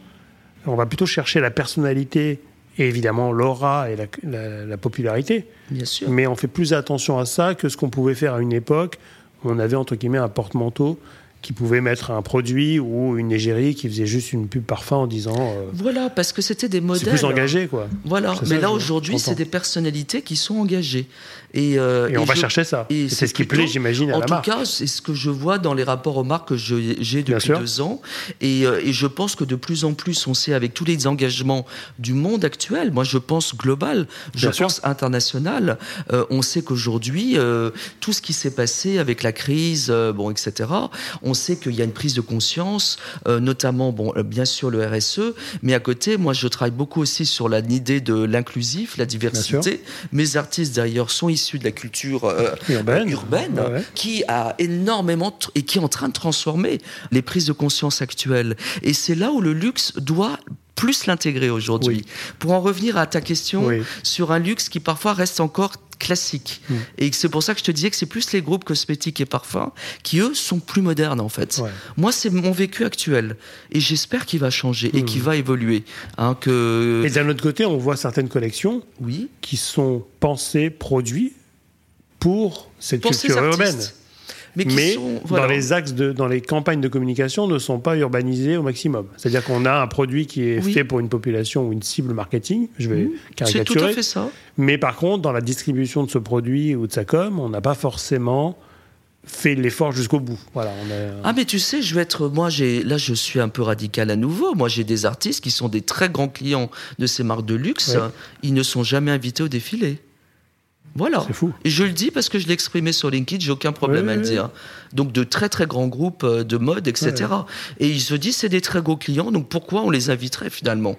on va plutôt chercher la personnalité et évidemment l'aura et la, popularité. Bien sûr. Mais on fait plus attention à ça que ce qu'on pouvait faire à une époque où on avait entre guillemets un porte-manteau qui pouvait mettre un produit ou une égérie qui faisait juste une pub parfum en disant. Euh, voilà, parce que c'était des modèles. C'est plus engagé, quoi. Voilà, mais là aujourd'hui, c'est des personnalités qui sont engagées. Et, euh, on va chercher ça. Et c'est ce qui plaît, j'imagine, à la marque. En tout cas, c'est ce que je vois dans les rapports aux marques que j'ai depuis deux ans. Et, euh, et, je pense que de plus en plus, on sait avec tous les engagements du monde actuel, moi je pense global, je pense international, on sait qu'aujourd'hui, tout ce qui s'est passé avec la crise, bon, etc., on sait qu'il y a une prise de conscience, euh, notamment, bon, euh, bien sûr, le RSE, mais à côté, moi, je travaille beaucoup aussi sur l'idée de l'inclusif, la diversité. Mes artistes, d'ailleurs, sont issus de la culture euh, urbaine, qui a énormément et qui est en train de transformer les prises de conscience actuelles. Et c'est là où le luxe doit plus l'intégrer aujourd'hui. Pour en revenir à ta question sur un luxe qui parfois reste encore classique. Mm. Et c'est pour ça que je te disais que c'est plus les groupes cosmétiques et parfums qui, eux, sont plus modernes, en fait. Moi, c'est mon vécu actuel. Et j'espère qu'il va changer et mm. qu'il va évoluer. Hein, que... Et d'un autre côté, on voit certaines collections oui. qui sont pensées, produites pour cette culture urbaine mais, dans les axes de, dans les campagnes de communication ne sont pas urbanisés au maximum. C'est-à-dire qu'on a un produit qui est fait pour une population ou une cible marketing, je vais caricaturer. C'est tout à fait ça. Mais par contre, dans la distribution de ce produit ou de sa com, on n'a pas forcément fait l'effort jusqu'au bout. Voilà, Ah mais tu sais, je vais être moi j'ai là je suis un peu radical à nouveau. Moi j'ai des artistes qui sont des très grands clients de ces marques de luxe, ils ne sont jamais invités au défilé. Voilà. C'est fou. Et je le dis parce que je l'ai exprimé sur LinkedIn, j'ai aucun problème à le dire. Donc de très très grands groupes euh, de mode, etc. Et ils se disent c'est des très gros clients, donc pourquoi on les inviterait finalement?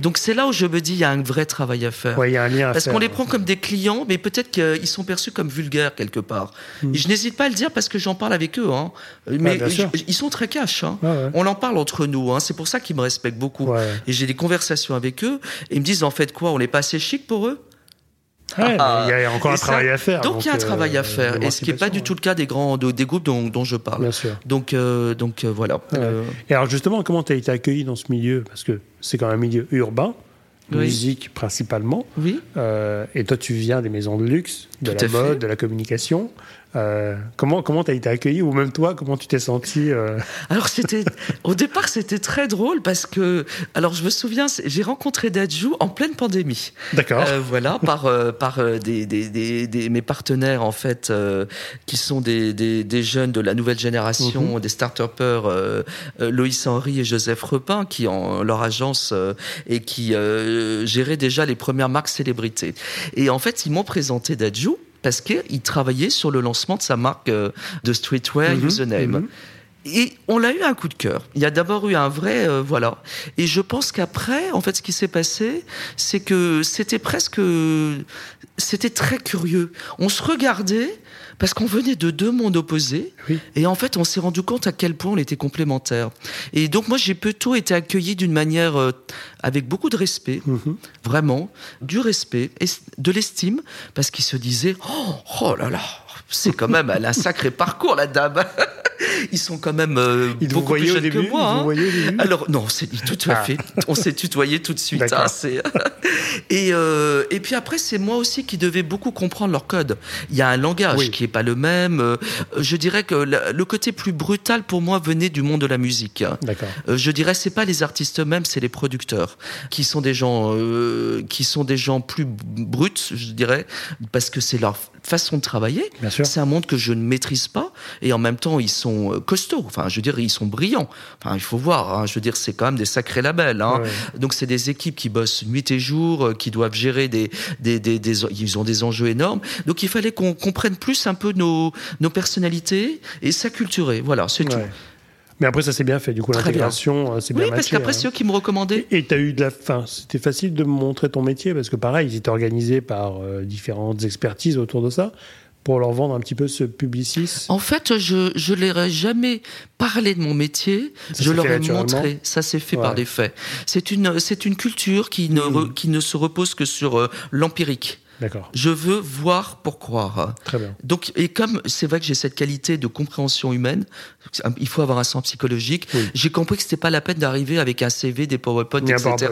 Donc c'est là où je me dis il y a un vrai travail à faire. il y a un lien parce qu'on les prend comme des clients, mais peut-être qu'ils sont perçus comme vulgaires quelque part. Hmm. Et je n'hésite pas à le dire parce que j'en parle avec eux. Hein. Mais ils sont très cash. Hein. On en parle entre nous. Hein. C'est pour ça qu'ils me respectent beaucoup. Et j'ai des conversations avec eux. Et ils me disent en fait quoi On n'est pas assez chic pour eux? Ah, il y a encore un travail à faire. Donc, il y a un travail à euh, faire, et ce qui n'est pas du tout le cas des grands des groupes dont, dont je parle. Bien sûr. Donc, euh, donc euh, voilà. Et alors justement, comment tu as été accueilli dans ce milieu? Parce que c'est quand même un milieu urbain, musique principalement. Oui. et toi, tu viens des maisons de luxe, de la mode, de la communication. Euh, comment comment t'as été accueilli ou même toi comment tu t'es senti euh Alors c'était au départ c'était très drôle parce que alors je me souviens j'ai rencontré Dadju en pleine pandémie. D'accord. Euh, voilà par par des, des, des, mes partenaires en fait qui sont des, des, jeunes de la nouvelle génération mhm. des start-upers Loïs Henry et Joseph Repin qui ont leur agence et qui géraient déjà les premières marques célébrités. Et en fait ils m'ont présenté Dadju parce qu'il travaillait sur le lancement de sa marque euh, de streetwear mhm, Username. Mhm. Et on a eu un coup de cœur. Il y a d'abord eu un vrai euh, voilà. Et je pense qu'après, en fait, ce qui s'est passé, c'est que c'était presque, c'était très curieux. On se regardait parce qu'on venait de deux mondes opposés. Et en fait, on s'est rendu compte à quel point on était complémentaires. Et donc, moi, j'ai plutôt été accueilli d'une manière euh, avec beaucoup de respect, mhm. vraiment, du respect, et de l'estime, parce qu'ils se disaient oh, oh là là, c'est quand même elle a un sacré parcours la dame. Ils sont quand même euh, beaucoup plus jeunes que moi. Hein. Alors non, c'est tout à ah. fait. On s'est tutoyé tout de suite. Hein, et euh, et puis après c'est moi aussi qui devais beaucoup comprendre leur code. Il y a un langage qui est pas le même. Euh, je dirais que le côté plus brutal pour moi venait du monde de la musique. D'accord. Je dirais c'est pas les artistes eux-mêmes, c'est les producteurs qui sont des gens qui sont des gens plus bruts, je dirais, parce que c'est leur façon de travailler. C'est un monde que je ne maîtrise pas et en même temps ils sont euh, costauds. Enfin, je veux dire, ils sont brillants. Enfin, il faut voir. Hein. Je veux dire, c'est quand même des sacrés labels. Hein. Donc, c'est des équipes qui bossent nuit et jour, euh, qui doivent gérer des, des, des, des, ils ont des enjeux énormes. Donc, il fallait qu'on comprenne plus un peu nos, nos personnalités et s'acculturer. Voilà, c'est tout. Mais après, ça s'est bien fait. Du coup, l'intégration, euh, c'est bien Oui, parce qu'après, hein. c'est eux qui me recommandaient. Et tu as eu de la fin. C'était facile de montrer ton métier parce que, pareil, ils étaient organisés par euh, différentes expertises autour de ça pour leur vendre un petit peu ce publicis En fait, je je leur ai jamais parlé de mon métier, je leur ai montré. Ça s'est fait par des faits. C'est une c'est une culture qui ne qui ne se repose que sur euh, l'empirique. D'accord. Je veux voir pour croire. Très bien. Donc, et comme c'est vrai que j'ai cette qualité de compréhension humaine, il faut avoir un sens psychologique. J'ai compris que c'était pas la peine d'arriver avec un CV, des PowerPoint, etc.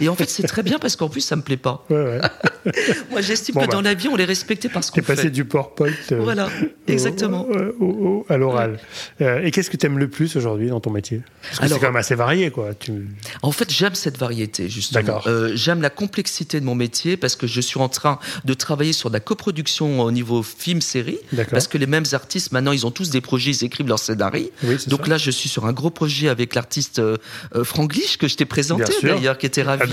Et en fait, c'est très bien parce qu'en plus, ça me plaît pas. Ouais, Moi, j'estime que bah. dans la vie, on les respectait parce qu'on fait. passé du PowerPoint. Euh, voilà, exactement. à l'oral. Euh, et qu'est-ce que tu aimes le plus aujourd'hui dans ton métier? Parce que c'est quand même assez varié, quoi. En fait, j'aime cette variété, justement. Euh, j'aime la complexité de mon métier parce que je suis en train de travailler sur de la coproduction au niveau film-série. Parce que les mêmes artistes, maintenant, ils ont tous des projets, ils écrivent leur scénario. Donc là, je suis sur un gros projet avec l'artiste euh, euh, Franglish que je t'ai présenté d'ailleurs, qui était ravi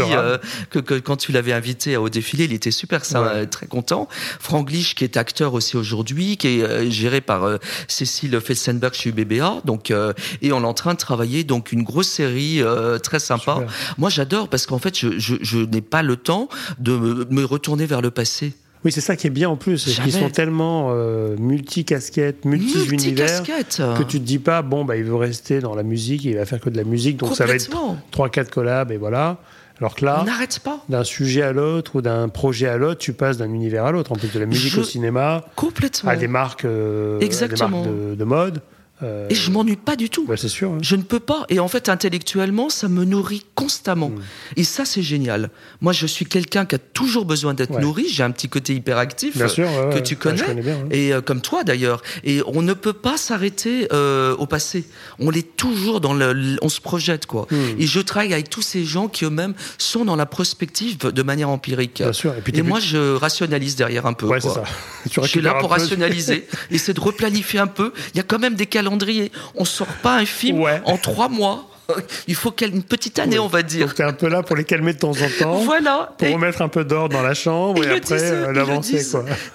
que, quand tu l'avais invité au défilé, il était super ça, très content. Franglish qui est acteur aussi aujourd'hui, qui est géré par Cécile Felsenberg chez UBBA. Donc, et on est en train de travailler donc une grosse série très sympa. Moi, j'adore parce qu'en fait, je, je, je n'ai pas le temps de me retourner vers le passé. Oui, c'est ça qui est bien en plus, c'est qu'ils sont tellement euh, multi-casquettes, multi-univers, que tu te dis pas, bon, bah, il veut rester dans la musique, il va faire que de la musique, donc ça va être 3-4 collabs, et voilà. Alors que là, d'un sujet à l'autre ou d'un projet à l'autre, tu passes d'un univers à l'autre, en plus de la musique au cinéma, complètement. à des marques, euh, Exactement. de, mode. Euh, et je m'ennuie pas du tout. Bah, c'est sûr. Hein. Je ne peux pas. Et en fait, intellectuellement, ça me nourrit constamment. Hmm. Et ça, c'est génial. Moi, je suis quelqu'un qui a toujours besoin d'être nourri. J'ai un petit côté hyperactif que tu connais. et euh, comme toi, d'ailleurs. Et on ne peut pas s'arrêter euh, au passé. On l'est toujours dans le. On se projette, quoi. Hmm. Et je travaille avec tous ces gens qui eux-mêmes sont dans la prospective de manière empirique. Bien sûr. Et, puis, moi, je rationalise derrière un peu. Ça. je suis là pour rationaliser. essayer de replanifier un peu. Il y a quand même des calendriers calendrier. On sort pas un film en trois mois. Il faut une petite année, on va dire. Donc tu es un peu là pour les calmer de temps en temps. Voilà. Pour remettre un peu d'ordre dans la chambre et, après euh, l'avancer.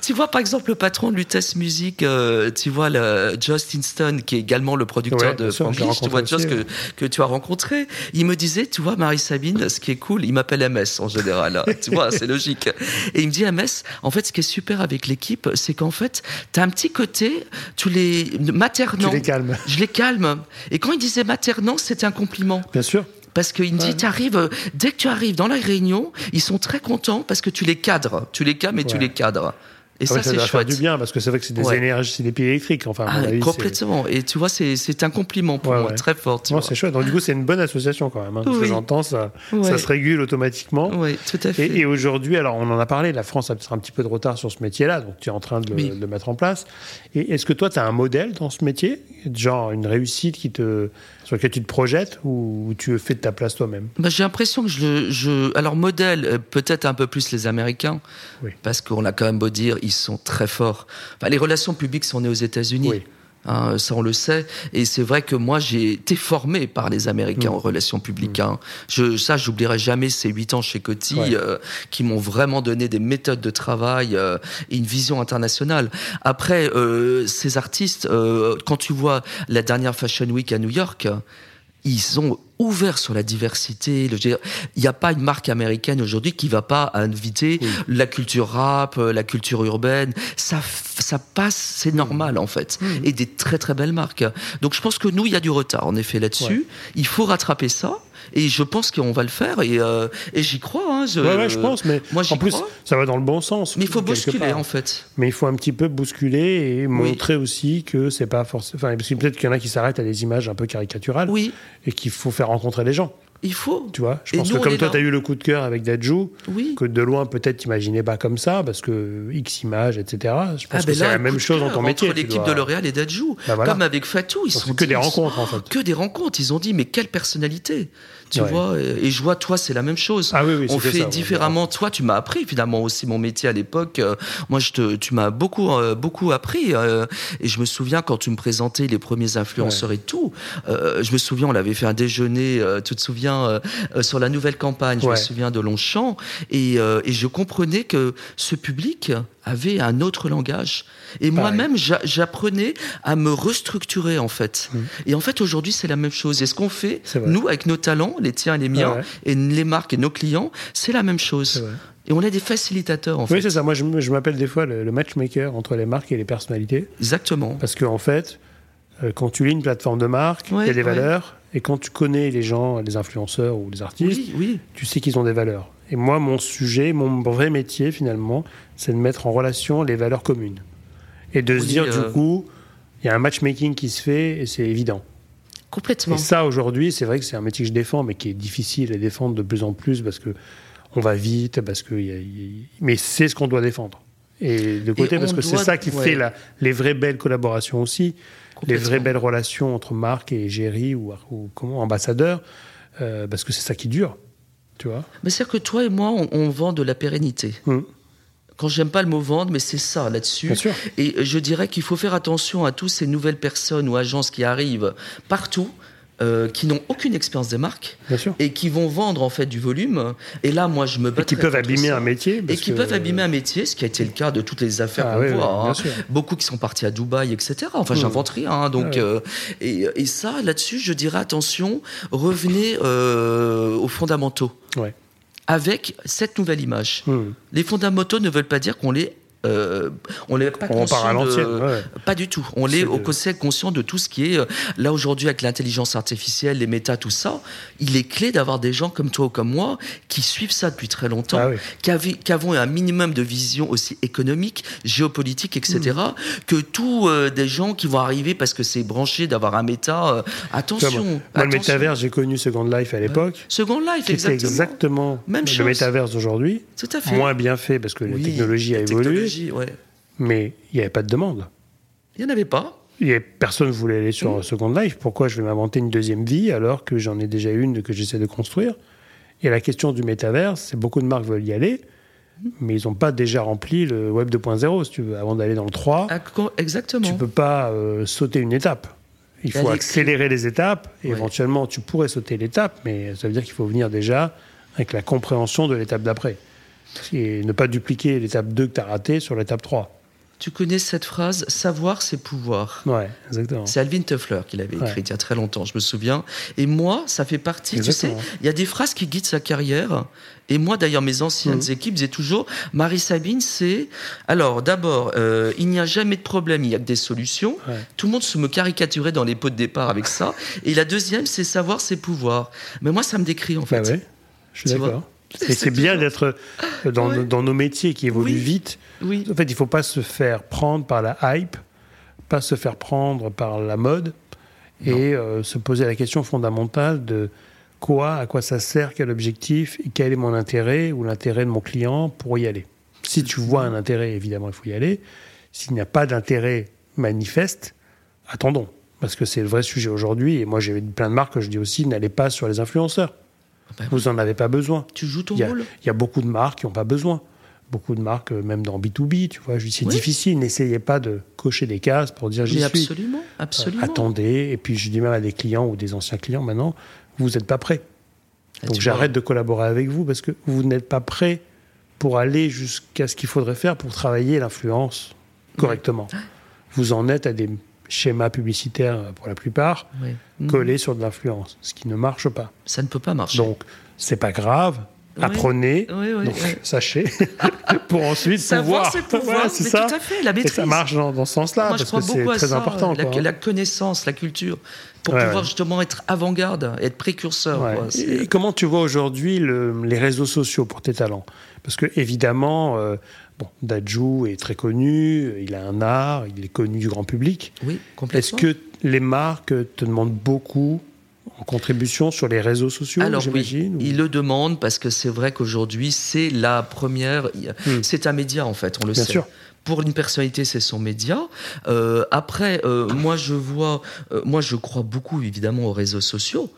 Tu vois, par exemple, le patron de Lutèce Music, euh, tu vois, le Jost Inston, qui est également le producteur de Franglish, tu vois, Jost que, que tu as rencontré, il me disait, tu vois, Marie-Sabine, ce qui est cool, il m'appelle MS en général. Hein. tu vois, c'est logique. Et il me dit, MS, en fait, ce qui est super avec l'équipe, c'est qu'en fait, tu as un petit côté, tu les maternant. Tu les calmes. Je les calme. Et quand il disait maternant, c'était un compliment. Bien sûr. Parce qu'il me dit, arrives, dès que tu arrives dans la réunion, ils sont très contents parce que tu les cadres. Tu les calmes et tu les cadres. Et ah ça, c'est chouette. faire du bien parce que c'est vrai que c'est des énergies, c'est des pieds électriques. Enfin, ah, complètement. Et tu vois, c'est un compliment pour moi, très fort. c'est chouette. Donc, du coup, c'est une bonne association quand même. Hein, que j'entends, ça, ça se régule automatiquement. Oui, tout à fait. Et, aujourd'hui, alors, on en a parlé, la France a peut-être un petit peu de retard sur ce métier-là, donc tu es en train de le, mettre en place. Et est-ce que toi, tu as un modèle dans ce métier? Genre une réussite qui te, sur lequel tu te projettes ou tu fais de ta place toi-même? Bah, J'ai l'impression que je, je, Alors, modèle, euh, peut-être un peu plus les Américains, parce qu'on a quand même beau dire, ils sont très forts. les relations publiques sont nées aux États-Unis. Hein, ça, on le sait. Et c'est vrai que moi, j'ai été formé par les Américains mm. en relations publiques. Hein. Je, ça, j'oublierai jamais ces huit ans chez Coty euh, qui m'ont vraiment donné des méthodes de travail euh, et une vision internationale. Après, euh, ces artistes, quand tu vois la dernière Fashion Week à New York, ils ont ouvert sur la diversité. Il n'y a pas une marque américaine aujourd'hui qui va pas inviter la culture rap, euh, la culture urbaine. Ça, ça passe, c'est normal en fait. Et des très très belles marques. Donc je pense que nous, il y a du retard en effet là-dessus. Il faut rattraper ça. Et je pense qu'on va le faire et, euh, et j'y crois. Hein, je, ouais, je pense, mais moi, en plus, ça va dans le bon sens. Mais il faut bousculer en fait. Mais il faut un petit peu bousculer et montrer aussi que c'est pas forcément. Enfin, parce que peut-être qu'il y en a qui s'arrêtent à des images un peu caricaturales. Oui. Et qu'il faut faire rencontrer les gens. Il faut. Tu vois, je pense que comme toi, tu as eu le coup de cœur avec Dajou, que de loin, peut-être, t'imaginais pas comme ça, parce que X images, etc. Je pense ah, que c'est la même chose dans ton métier. Entre l'équipe de L'Oréal et Dajou, bah, comme avec Fatou, ils sont. que des rencontres, en fait. Que des rencontres. Ils ont dit, mais quelle personnalité tu vois et je vois toi c'est la même chose. Ah, oui, oui, on fait différemment. toi tu m'as appris finalement aussi mon métier à l'époque. Euh, moi je te tu m'as beaucoup euh, beaucoup appris euh, et je me souviens quand tu me présentais les premiers influenceurs et tout je me souviens on avait fait un déjeuner tu te souviens sur la nouvelle campagne je me souviens de Longchamp et, et je comprenais que ce public avait un autre langage. Et moi-même, j'apprenais à me restructurer, en fait. Mmh. Et en fait, aujourd'hui, c'est la même chose. Et ce qu'on fait, nous, avec nos talents, les tiens et les miens, et les marques et nos clients, c'est la même chose. Et on est des facilitateurs, en fait. Oui, c'est ça. Moi, je, m'appelle des fois le, matchmaker entre les marques et les personnalités. Exactement. Parce qu'en en fait, euh, quand tu lis une plateforme de marque, il y a des valeurs. Et quand tu connais les gens, les influenceurs ou les artistes, tu sais qu'ils ont des valeurs. Et moi, mon sujet, mon vrai métier finalement, c'est de mettre en relation les valeurs communes. Et de se dire, du euh, coup, il y a un matchmaking qui se fait et c'est évident. Complètement. Et ça, aujourd'hui, c'est vrai que c'est un métier que je défends, mais qui est difficile à défendre de plus en plus parce que on va vite, parce que. Mais c'est ce qu'on doit défendre. Et de côté, parce que c'est ça qui fait la, les vraies belles collaborations aussi, les vraies belles relations entre marques et égérie ou, ou comment, ambassadeurs, euh, parce que c'est ça qui dure. Tu vois Mais c'est que toi et moi, on, vend de la pérennité. Hum quand j'aime pas le mot vendre, mais c'est ça là-dessus. Et je dirais qu'il faut faire attention à toutes ces nouvelles personnes ou agences qui arrivent partout. Euh, qui n'ont aucune expérience des marques et qui vont vendre en fait du volume. Et là, moi, je me bats. Et qui peuvent abîmer un métier. Et qui peuvent abîmer un métier, ce qui a été le cas de toutes les affaires ah qu'on voit. Hein. Beaucoup qui sont partis à Dubaï, etc. Enfin, mmh. j'invente rien. Hein, donc, ah euh, et, et, ça, là-dessus, je dirais attention, revenez euh, aux fondamentaux. Ouais avec cette nouvelle image. Hmm. Les fondamentaux ne veulent pas dire qu'on les euh, on n'est pas conscient de... Pas du tout. On est, au conseil conscient de tout ce qui est euh, là aujourd'hui avec l'intelligence artificielle, les méta, tout ça. Il est clé d'avoir des gens comme toi ou comme moi qui suivent ça depuis très longtemps, ah qui, avons un minimum de vision aussi économique, géopolitique, etc. Hmm. Que tous euh, des gens qui vont arriver parce que c'est branché d'avoir un méta. attention. Moi, le métaverse, j'ai connu Second Life à l'époque. Second Life, exactement. exactement Même le métaverse aujourd'hui. Tout à fait. Moins bien fait parce que la technologie a évolué. Mais il n'y avait pas de demande. Il n'y en avait pas. personne ne voulait aller sur Second Life. Pourquoi je vais m'inventer une deuxième vie alors que j'en ai déjà une que j'essaie de construire? Et la question du métaverse, c'est beaucoup de marques veulent y aller, mais ils n'ont pas déjà rempli le Web 2.0, si tu veux, avant d'aller dans le 3. Exactement. Tu ne peux pas euh, sauter une étape. Il faut accélérer les étapes. Et Éventuellement, tu pourrais sauter l'étape, mais ça veut dire qu'il faut venir déjà avec la compréhension de l'étape d'après et ne pas dupliquer l'étape 2 que tu as ratée sur l'étape 3. Tu connais cette phrase Savoir, c'est pouvoir. Ouais, exactement. C'est Alvin Toffler qui l'avait écrite il y a très longtemps, je me souviens. Et moi, ça fait partie, tu sais, il y a des phrases qui guident sa carrière. Et moi, d'ailleurs, mes anciennes mhm. équipes disaient toujours Marie Sabine, c'est. Alors, d'abord, euh, il n'y a jamais de problème, il n'y a que des solutions. Tout le monde se me caricaturait dans les pots de départ avec ça. Et la deuxième, c'est savoir, c'est pouvoir. Mais moi, ça me décrit, en bah fait. ouais, je suis d'accord. Et c'est bien d'être dans, dans, nos métiers qui évoluent vite. Oui. En fait, il ne faut pas se faire prendre par la hype, pas se faire prendre par la mode et euh, se poser la question fondamentale de quoi, à quoi ça sert, quel objectif et quel est mon intérêt ou l'intérêt de mon client pour y aller. Si tu vois un intérêt, évidemment, il faut y aller. S'il n'y a pas d'intérêt manifeste, attendons. Parce que c'est le vrai sujet aujourd'hui. Et moi, j'ai plein de marques que je dis aussi, n'allez pas sur les influenceurs. Bah vous n'en avez pas besoin. Tu joues ton rôle. Il y a beaucoup de marques qui n'ont pas besoin. Beaucoup de marques, euh, même dans B2B, tu vois, c'est difficile. N'essayez pas de cocher des cases pour dire j'y suis. Absolument, absolument. Euh, attendez. Et puis je dis même à des clients ou des anciens clients maintenant, vous n'êtes pas prêts. Ah, Donc j'arrête de collaborer avec vous parce que vous n'êtes pas prêts pour aller jusqu'à ce qu'il faudrait faire pour travailler l'influence correctement. Vous en êtes à des schémas publicitaires pour la plupart, mhm. collés sur de l'influence, ce qui ne marche pas. Ça ne peut pas marcher. Donc, c'est pas grave. Apprenez, donc, sachez, pour ensuite Savoir, pouvoir. c'est ça. Tout à fait, la maîtrise. Et ça marche dans, ce sens-là, parce que c'est très important. La, la, connaissance, la culture, pour pouvoir justement être avant-garde, être précurseur. et comment tu vois aujourd'hui les réseaux sociaux pour tes talents? Parce que évidemment, euh, Bon, Dajou est très connu, il a un art, il est connu du grand public. Oui, complètement. Est-ce que les marques te demandent beaucoup en contribution sur les réseaux sociaux, Alors oui, ils le demandent parce que c'est vrai qu'aujourd'hui c'est la première, hmm. c'est un média en fait, on le Bien sait. Sûr pour une personnalité, c'est son média. Euh, après, euh, moi, je vois, euh, moi, je crois beaucoup évidemment aux réseaux sociaux,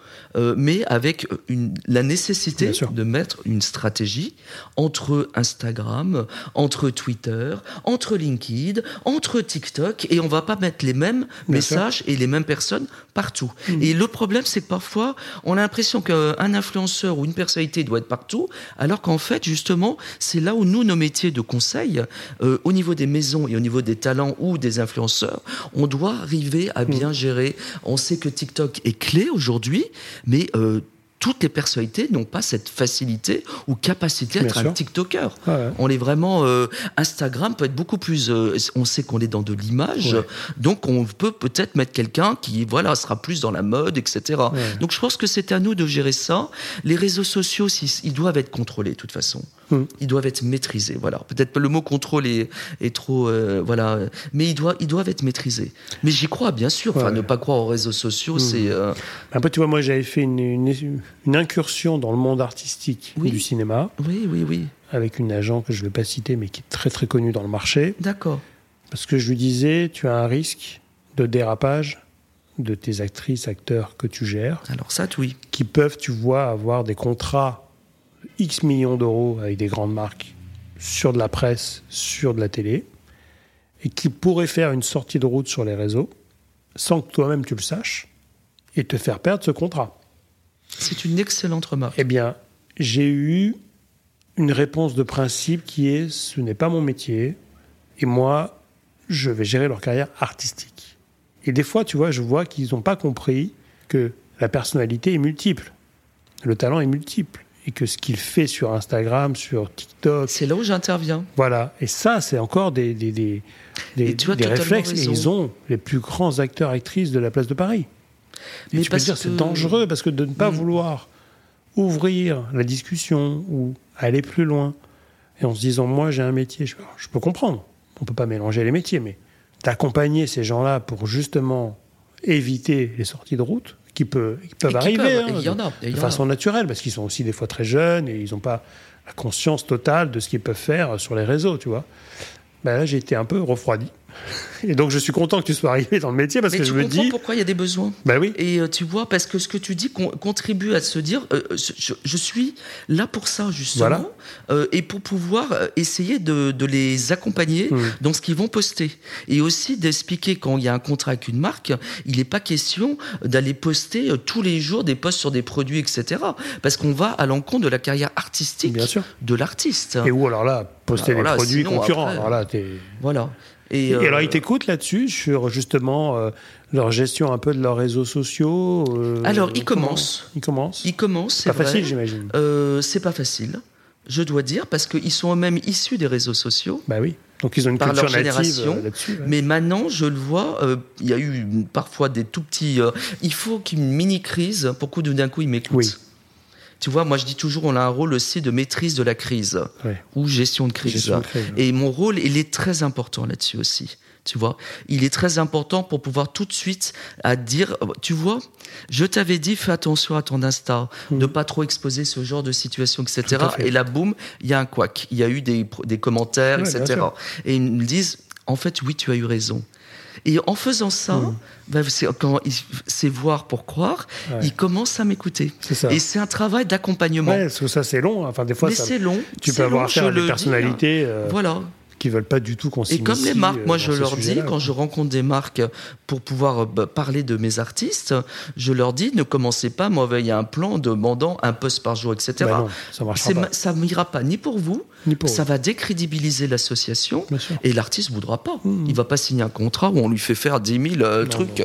mais avec une, la nécessité de mettre une stratégie entre Instagram, entre Twitter, entre LinkedIn, entre TikTok, et on va pas mettre les mêmes messages et les mêmes personnes partout. Mmh. Et le problème, c'est que parfois, on a l'impression qu'un influenceur ou une personnalité doit être partout, alors qu'en fait, justement, c'est là où nous, nos métiers de conseil, au niveau des maisons et au niveau des talents ou des influenceurs, on doit arriver à bien mm. gérer. On sait que TikTok est clé aujourd'hui, mais euh, toutes les personnalités n'ont pas cette facilité ou capacité d'être un TikToker. On est vraiment euh, Instagram peut être beaucoup plus. Euh, on sait qu'on est dans de l'image, donc on peut peut-être mettre quelqu'un qui voilà sera plus dans la mode, etc. Donc je pense que c'est à nous de gérer ça. Les réseaux sociaux, ils doivent être contrôlés de toute façon. Hmm. Ils doivent être maîtrisés. Voilà. Peut-être le mot contrôle est, est trop euh, voilà, mais ils doivent ils doivent être maîtrisés. Mais j'y crois bien sûr. Enfin, ne pas croire aux réseaux sociaux, hmm. c'est. Après, tu vois, moi j'avais fait une, une une incursion dans le monde artistique du cinéma. Oui, oui, oui. Avec une agent que je ne vais pas citer, mais qui est très très connue dans le marché. D'accord. Parce que je lui disais, tu as un risque de dérapage de tes actrices, acteurs que tu gères. Alors ça, oui. Qui peuvent, tu vois, avoir des contrats X millions d'euros avec des grandes marques sur de la presse, sur de la télé, et qui pourraient faire une sortie de route sur les réseaux sans que toi-même tu le saches et te faire perdre ce contrat. C'est une excellente remarque. Eh bien, j'ai eu une réponse de principe qui est ce n'est pas mon métier et moi, je vais gérer leur carrière artistique. Et des fois, tu vois, je vois qu'ils n'ont pas compris que la personnalité est multiple, le talent est multiple et que ce qu'il fait sur Instagram, sur TikTok. C'est là où j'interviens. Voilà. Et ça, c'est encore des, des, des, des, réflexes. Et ils ont les plus grands acteurs, actrices de la place de Paris. Mais tu peux dire c'est dangereux parce que de ne pas mm. vouloir ouvrir la discussion ou aller plus loin et en se disant moi j'ai un métier, je, peux comprendre, on peut pas mélanger les métiers, mais d'accompagner ces gens-là pour justement éviter les sorties de route qui, peut, peuvent arriver hein, de, façon naturelle parce qu'ils sont aussi des fois très jeunes et ils n'ont pas la conscience totale de ce qu'ils peuvent faire sur les réseaux, tu vois. Ben là, j'ai été un peu refroidi. Et donc, je suis content que tu sois arrivé dans le métier parce que je me dis. pourquoi il y a des besoins. Ben oui. Et euh, tu vois, parce que ce que tu dis contribue à se dire, euh, je, suis là pour ça justement, euh, et pour pouvoir essayer de, les accompagner dans ce qu'ils vont poster, et aussi d'expliquer quand il y a un contrat avec une marque, il n'est pas question d'aller poster tous les jours des posts sur des produits, etc. Parce qu'on va à l'encontre de la carrière artistique de l'artiste. Et où alors là, poster des produits concurrents. alors là, voilà. Et, alors, ils euh, t'écoutent là-dessus, sur justement euh, leur gestion un peu de leurs réseaux sociaux euh, Alors, ils commencent. Ils commencent. Ils commencent, c'est pas facile, j'imagine. c'est pas facile, je dois dire, parce qu'ils sont eux-mêmes issus des réseaux sociaux. Bah oui. Donc ils ont une par culture leur génération. là-dessus. Mais maintenant, je le vois, il y a eu parfois des tout petits. il faut qu'il y ait une mini crise pour que d'un coup ils m'écoutent. Oui. Tu vois, moi je dis toujours, on a un rôle aussi de maîtrise de la crise ou gestion de crise. Et mon rôle, il est très important là-dessus aussi. Tu vois, il est très important pour pouvoir tout de suite à dire, tu vois, je t'avais dit, fais attention à ton instinct, de mm. ne pas trop exposer ce genre de situation, etc. Et là, boum, il y a un couac. Il y a eu des, des commentaires, etc. Et ils me disent, en fait, oui, tu as eu raison. Et en faisant ça, mmh. bah, c'est voir pour croire, il commence à m'écouter. Et c'est un travail d'accompagnement. Ouais, parce que ça c'est long. Enfin, des fois, c'est long. Tu peux avoir affaire à des personnalités. Euh, voilà qui veulent pas du tout qu'on Et comme les marques, moi euh, je leur dis, quand je rencontre des marques pour pouvoir euh, bah, parler de mes artistes, je leur dis, ne commencez pas, moi, il y a un plan demandant un poste par jour, etc. Bah non, ça ne Ça n'ira pas ni pour vous, ni pour ça va décrédibiliser l'association, et l'artiste voudra pas. Mmh. Il va pas signer un contrat où on lui fait faire 10 000 euh, trucs.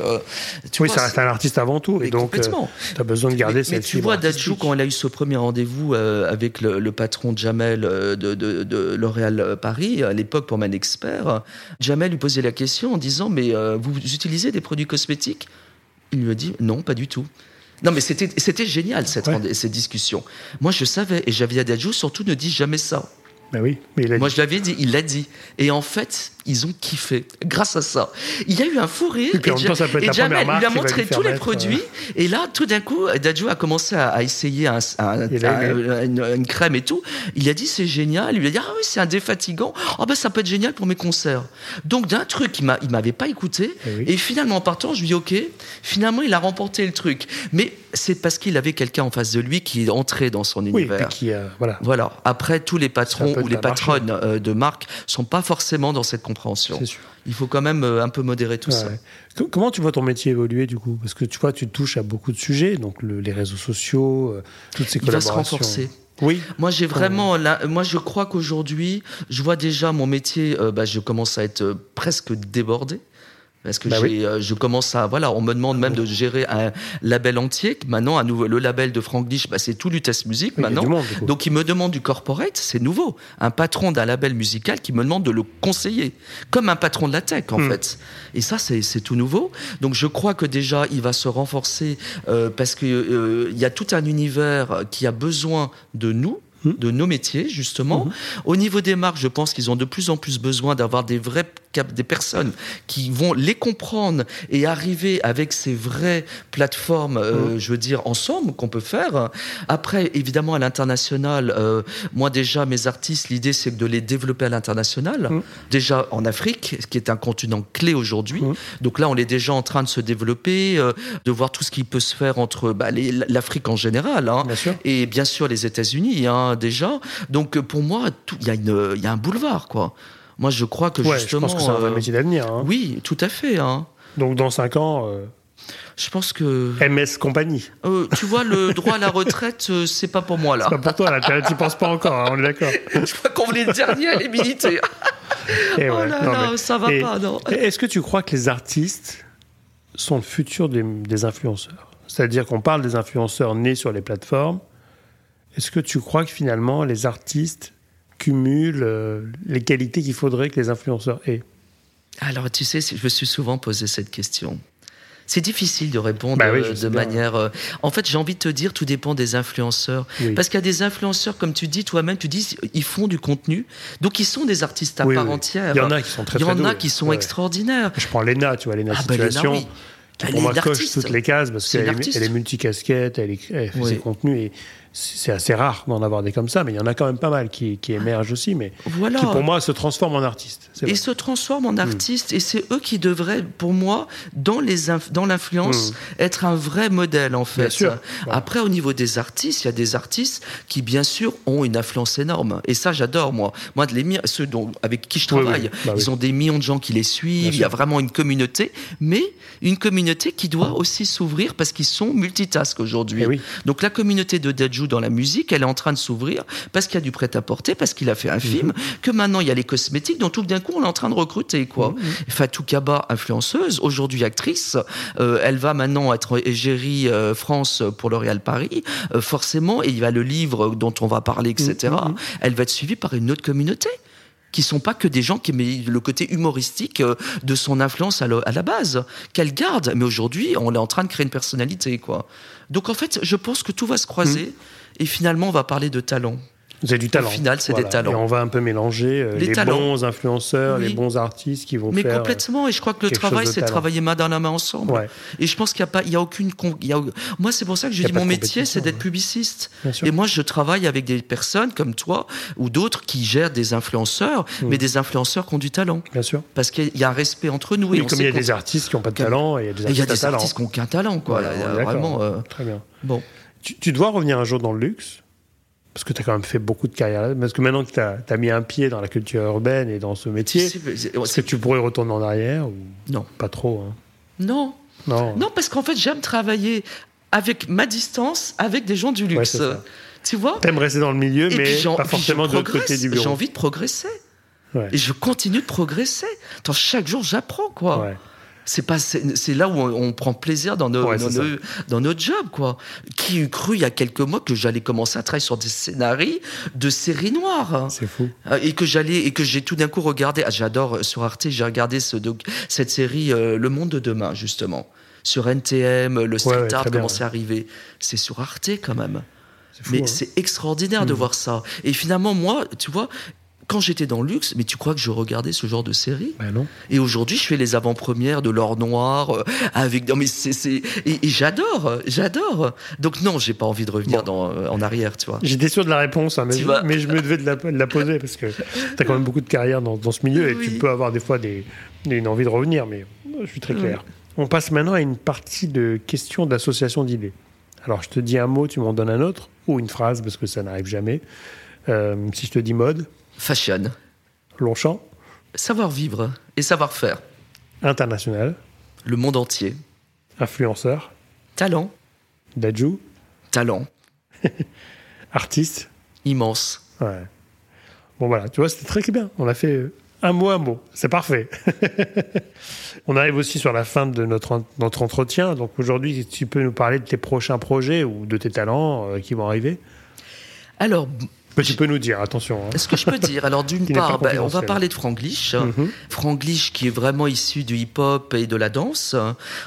oui, ça reste un artiste avant tout, et donc tu as besoin de garder cette mais tu vois, Dadjou, quand elle a eu ce premier rendez-vous avec le, patron de Jamel de, de, de L'Oréal Paris, l'époque pour Man Expert, Jamel lui posait la question en disant Mais euh, vous utilisez des produits cosmétiques? Il lui a dit Non, pas du tout. Non, mais c'était génial cette, cette discussion. Moi, je savais, et j'avais dit à surtout ne dis jamais ça. Ben oui, mais Moi, je l'avais dit, il l'a dit. Et en fait, ils ont kiffé grâce à ça. Il y a eu un fou rire. Et, et, Jamel lui a montré tous les produits. Euh, et là, tout d'un coup, Dadju a commencé à, essayer un, une, crème et tout. Il a dit c'est génial. Il lui a dit ah oui c'est un défatigant. Oh ben ça peut être génial pour mes concerts. Donc d'un truc il il m'avait pas écouté. Eh et, finalement en partant je lui dis ok. Finalement il a remporté le truc. Mais c'est parce qu'il avait quelqu'un en face de lui qui est entré dans son univers. Qui, euh, voilà. Voilà. Après tous les patrons ou les patronnes euh, de marque sont pas forcément dans cette compréhension. Il faut quand même euh, un peu modérer tout ça. Comment tu vois ton métier évoluer du coup? Parce que tu vois, tu touches à beaucoup de sujets, donc les réseaux sociaux, euh, toutes ces collaborations. Il va se renforcer. Oui. Moi, j'ai vraiment. moi, je crois qu'aujourd'hui, je vois déjà mon métier. Euh, bah, je commence à être presque débordé Parce que Bah oui. euh, je commence à voilà, on me demande même de gérer un label entier. Maintenant, un nouveau, le label de Frank Dish, bah, c'est tout Lutèce Musique Oui, maintenant. monde. Donc il me demande du corporate, c'est nouveau. Un patron d'un label musical qui me demande de le conseiller, comme un patron de la tech en Hmm. fait. Et ça, c'est tout nouveau. Donc je crois que déjà, il va se renforcer euh, parce que euh, il y a tout un univers qui a besoin de nous Hmm. de nos métiers justement. Au niveau des marques, je pense qu'ils ont de plus en plus besoin d'avoir des vrais des personnes qui vont les comprendre et arriver avec ces vraies plateformes, euh, je veux dire ensemble qu'on peut faire. Après, évidemment, à l'international, euh, moi déjà mes artistes, l'idée c'est de les développer à l'international. Mm. Déjà en Afrique, qui est un continent clé aujourd'hui. Mm. Donc là, on est déjà en train de se développer, euh, de voir tout ce qui peut se faire entre bah, l'Afrique en général. Hein, Bien sûr. et bien sûr les États-Unis hein, déjà. Donc euh, pour moi, il y, y a un boulevard quoi. Moi je crois que Ouais, je justement. pense que c'est un vrai euh, métier d'avenir. hein. Oui, tout à fait. Hein. Donc dans 5 ans, euh, Je pense que MS Compagnie. euh, tu vois le droit à la retraite, euh, c'est pas pour moi là. C'est pas pour toi, là, t'y- t'y penses pas encore, hein, on est d'accord. Je crois qu'on est le dernier à les militer. Eh oh ouais, là non, là, mais- ça va et- pas non. et Est-ce que tu crois que les artistes sont le futur des, des influenceurs? C'est-à-dire qu'on parle des influenceurs nés sur les plateformes. Est-ce que tu crois que finalement les artistes cumulent euh, les qualités qu'il faudrait que les influenceurs aient Alors, tu sais, je me suis souvent posé cette question. C'est difficile de répondre Bah oui, euh, de manière. euh, En fait, j'ai envie de te dire, tout dépend des influenceurs. Oui. Parce qu'il y a des influenceurs, comme tu dis toi-même, tu dis, ils font du contenu. Donc, ils sont des artistes à Oui, part entière. Il y en a qui sont très Il y en a qui sont Ouais. extraordinaires. Je prends Léna, tu vois, Léna Ah, bah, Léna, Situation, oui. qui Elle pour est moi coche toutes les cases parce qu'elle est, elle est multicasquette, elle, est- elle fait ses contenus et c'est assez rare d'en avoir des comme ça, mais il y en a quand même pas mal qui, qui émergent aussi, mais Voilà. qui pour moi se transforment en artistes. Et se transforment Hmm. en artistes. Et c'est eux qui devraient, pour moi, dans l'influence, être un vrai modèle en fait. Hmm. Bien sûr. Après, au niveau des artistes, il y a des artistes qui, bien sûr, ont une influence énorme. Et ça, j'adore moi. Moi, les ceux dont, avec qui je Oui, oui. travaille, Bah ils oui. ont des millions de gens qui les suivent. Bien Il y a sûr. vraiment une communauté, mais une communauté qui doit aussi s'ouvrir parce qu'ils sont multitask aujourd'hui. Eh. Donc la communauté de Dajou dans la musique, elle est en train de s'ouvrir parce qu'il y a du prêt-à-porter, parce qu'il a fait un film, Mhm. que maintenant il y a les cosmétiques, donc tout d'un coup on est en train de recruter quoi. Mhm. Fatou Kaba, influenceuse, aujourd'hui actrice, euh, elle va maintenant être égérie euh, France pour L'Oréal Paris, euh, forcément, et il y a le livre dont on va parler, etc. Mhm. Elle va être suivie par une autre communauté qui sont pas que des gens qui mais le côté humoristique euh, de son influence à, la base. Qu'elle garde. Mais aujourd'hui on est en train de créer une personnalité quoi. Donc en fait je pense que tout va se croiser et finalement on va parler de talent C'est du talent. final, c'est des talents. Et on va un peu mélanger euh, Les les, bons influenceurs, Oui. les bons artistes qui vont mais faire. euh, complètement et je crois que le travail c'est de travailler main dans la main ensemble Ouais. et je pense qu'il y a pas il y a aucune con- il y a, moi c'est pour ça que je dis mon métier c'est d'être ouais. publiciste et moi je travaille avec des personnes comme toi ou d'autres qui gèrent des influenceurs Mm. mais des influenceurs qui ont du talent Bien sûr. parce qu'il y a un respect entre nous Oui, et comme il y a des artistes qui n'ont pas de talent et il y a des il y artistes a des artistes qui n'ont aucun talent, quoi. Vraiment. euh, Très bien. Bon. Tu dois revenir un jour dans le luxe parce que tu as quand même fait beaucoup de carrière là. Parce que maintenant que tu as, mis un pied dans la culture urbaine et dans ce métier, est-ce que tu pourrais retourner en arrière ou Non. pas trop hein? Non. Non. Non, parce qu'en fait, j'aime travailler avec ma distance, avec des gens du luxe. tu vois? T'aimes rester dans le milieu, Et mais pas forcément de l'autre côté du bureau. J'ai envie de progresser. Ouais. Et je continue de progresser. Attends, chaque jour, j'apprends, quoi. Ouais. C'est pas, c'est c'est là où on, on prend plaisir dans nos, Ouais, dans, c'est nos, dans notre job, quoi. Qui eût cru il y a quelques mois que j'allais commencer à travailler sur des scénarios de séries noires? C'est fou. Euh, et que j'allais et que j'ai tout d'un coup regardé. Ah, j'adore euh, sur Arte, j'ai regardé ce cette série euh, Le Monde de demain justement sur NTM, le street ouais, art ouais. à arriver. C'est sur Arte quand même. C'est fou. Mais hein. c'est extraordinaire de Mm. voir ça. Et finalement, moi, tu vois. Quand j'étais dans le luxe, mais tu crois que je regardais ce genre de série? Ben non. Et aujourd'hui, je fais les avant-premières de l'or noir euh, avec. Non, mais c'est. Et, et j'adore, j'adore. Donc non, j'ai pas envie de revenir dans, euh, en arrière, tu vois. J'étais sûr de la réponse, hein, mais, je, vas- mais je me devais de la, de la poser parce que tu as quand même beaucoup de carrière dans, dans ce milieu et Oui. tu peux avoir des fois des, une envie de revenir, mais je suis très clair. On passe maintenant à une partie de questions d'association d'idées. Alors, je te dis un mot, tu m'en donnes un autre, ou une phrase, parce que ça n'arrive jamais. Euh, si je te dis mode, Fashion, Longchamp, savoir vivre et savoir faire. international, Le monde entier. influenceur, Talent, Dajou, talent, artiste. immense. Ouais. Bon, voilà, tu vois, c'était très bien. On a fait Un mot, un mot. C'est parfait. On arrive aussi sur la fin de notre, notre entretien. Donc aujourd'hui, tu peux nous parler de tes prochains projets ou de tes talents euh, qui vont arriver? Alors, tu peux nous dire, attention. Hein. Ce que je peux dire, alors d'une part, ben, on va parler de Franglish. Mm Franglish qui est vraiment issu du hip-hop et de la danse.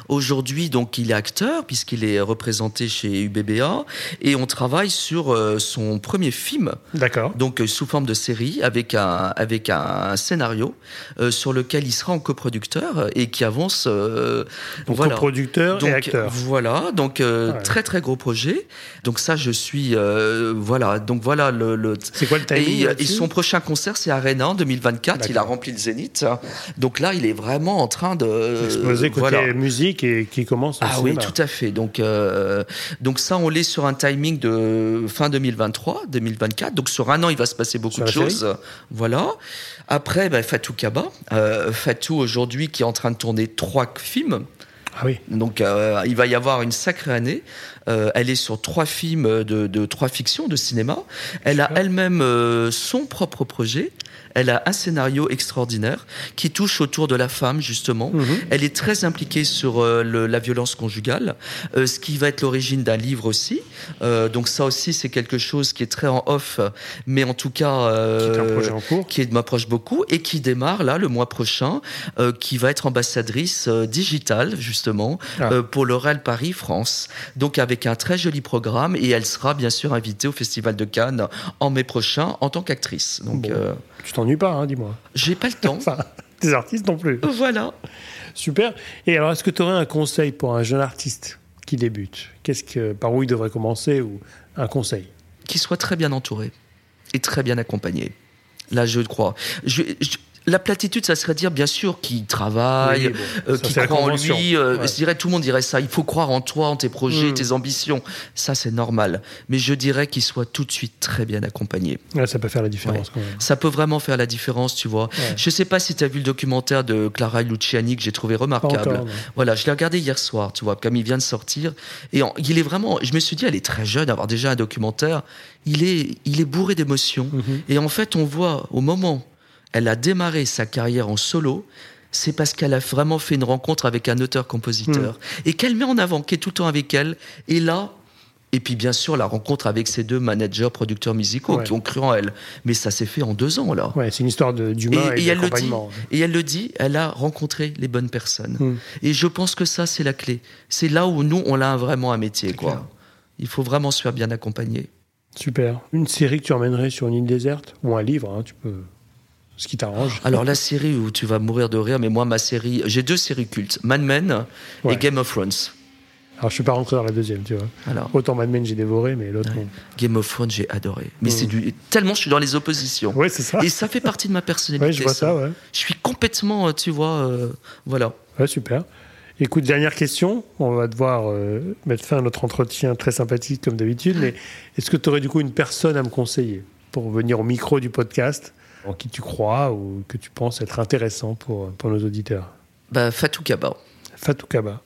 Aujourd'hui, donc, il est acteur puisqu'il est représenté chez UBBA et on travaille sur euh, son premier film. D'accord. Donc, euh, sous forme de série avec un, avec un scénario euh, sur lequel il sera en coproducteur et qui avance. donc, voilà. coproducteur et acteur. Voilà, donc très très gros projet. Donc ça, je suis voilà. Donc voilà le c'est quoi le timing et, son prochain concert, c'est Arena en 2024. Il a rempli le Zénith. Donc là, il est vraiment en train de. Exploser côté musique et qui commence Ah oui, tout à fait. Donc, euh, donc ça, on l'est sur un timing de fin 2023, 2024. Donc sur un an, il va se passer beaucoup de choses. Voilà. Après, ben, Fatou Kaba. Euh, Fatou, aujourd'hui, qui est en train de tourner trois films. Ah oui. Donc euh, il va y avoir une sacrée année. Euh, elle est sur trois films de, de trois fictions de cinéma. Elle a elle-même euh, son propre projet. Elle a un scénario extraordinaire qui touche autour de la femme justement. Mhm. Elle est très impliquée sur euh, le, la violence conjugale, euh, ce qui va être l'origine d'un livre aussi. Euh, donc ça aussi c'est quelque chose qui est très en off, mais en tout cas qui est un projet en cours, qui m'approche beaucoup et qui démarre là le mois prochain, qui va être ambassadrice digitale justement ah. pour l'Oral Paris France. Donc avec un très joli programme et elle sera bien sûr invitée au Festival de Cannes en mai prochain en tant qu'actrice. Donc tu t'ennuies pas, hein, dis-moi. J'ai pas le temps. enfin, des artistes non plus. Voilà. Super. Et alors, est-ce que tu aurais un conseil pour un jeune artiste qui débute? Qu'est-ce que, par où il devrait commencer ou un conseil? Qu'il soit très bien entouré et très bien accompagné. Là, je crois. Je, la platitude, ça serait dire, bien sûr, qu'il travaille, euh, qu'il croit en lui. Euh, je dirais, tout le monde dirait ça. Il faut croire en toi, en tes projets, mm. tes ambitions. Ça, c'est normal. Mais je dirais qu'il soit tout de suite très bien accompagné. ça peut faire la différence. Quand même. Ça peut vraiment faire la différence, tu vois. Je sais pas si tu as vu le documentaire de Clara Luciani que j'ai trouvé remarquable. voilà, je l'ai regardé hier soir, tu vois, comme il vient de sortir. Et il est vraiment. Je me suis dit, elle est très jeune, avoir déjà un documentaire. Il est, il est bourré d'émotions. Mm-hmm. Et en fait, on voit au moment elle a démarré sa carrière en solo, c'est parce qu'elle a vraiment fait une rencontre avec un auteur-compositeur hmm. et qu'elle met en avant, qui est tout le temps avec elle. Et là, et puis bien sûr la rencontre avec ces deux managers, producteurs musicaux qui ont cru en elle. Mais ça s'est fait en deux ans là. Ouais, c'est une histoire d'humain et, et, et elle le dit. Et elle le dit, elle a rencontré les bonnes personnes. Hmm. Et je pense que ça c'est la clé. C'est là où nous on a vraiment un métier quoi. Il faut vraiment se faire bien accompagner. Super. Une série que tu emmènerais sur une île déserte? Ou un livre, hein, tu peux ce qui t'arrange. Alors la série où tu vas mourir de rire, mais moi ma série, j'ai deux séries cultes, Mad Men et Game of Thrones. Alors je suis pas rentré dans la deuxième, tu vois. Alors, Autant Mad Men j'ai dévoré, mais l'autre. Game of Thrones j'ai adoré. Mais c'est mm. du tellement je suis dans les oppositions. Oui c'est ça. Et ça fait partie de ma personnalité. Oui je vois ça, ouais. Je suis complètement, euh, tu vois, euh, voilà. Ouais super. Écoute, dernière question. On va devoir euh, mettre fin à notre entretien très sympathique comme d'habitude. Mais est-ce que tu aurais du coup une personne à me conseiller pour venir au micro du podcast en qui tu crois ou que tu penses être intéressant pour, pour nos auditeurs bah, Fatou Kaba. Fatou Kaba.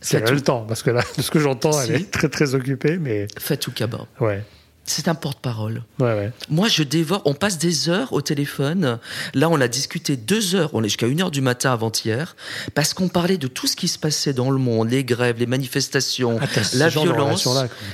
C'est le temps, parce que là, de ce que j'entends, elle est très très occupée. Mais... Fatou Kaba. Ouais. C'est un porte-parole. Ouais, ouais. Moi, je dévore. On passe des heures au téléphone. Là, on a discuté deux heures. On est jusqu'à une heure du matin avant-hier. Parce qu'on parlait de tout ce qui se passait dans le monde, les grèves, les manifestations, ah, la violence.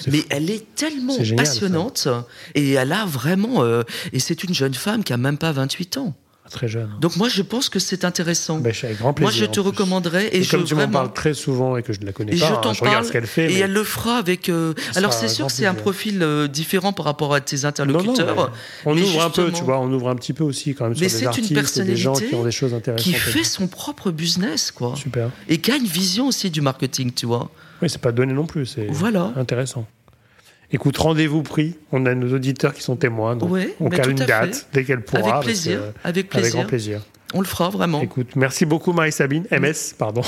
mais elle est tellement passionnante. Et elle a vraiment. Euh, et c'est une jeune femme qui a même pas 28 ans très jeune. Donc moi, je pense que c'est intéressant. Ben, avec grand plaisir, moi, je te recommanderais. Et, comme tu m'en parles très souvent et que je ne la connais pas, je, hein, je regarde ce qu'elle fait. Et elle le fera avec. Euh, alors c'est sûr, c'est un profil euh, différent par rapport à tes interlocuteurs. on ouvre un peu, tu vois, on ouvre un petit peu aussi quand même sur des artistes et des gens qui ont des choses intéressantes. Qui fait son propre business, quoi. Super. Et qui a une vision aussi du marketing, tu vois. Oui, c'est pas donné non plus, c'est voilà. intéressant. Écoute, rendez-vous pris. On a nos auditeurs qui sont témoins. Donc on cale une date dès qu'elle pourra. Avec plaisir. avec plaisir. Avec grand plaisir. On le fera vraiment. Écoute, merci beaucoup Marie-Sabine. MS, pardon.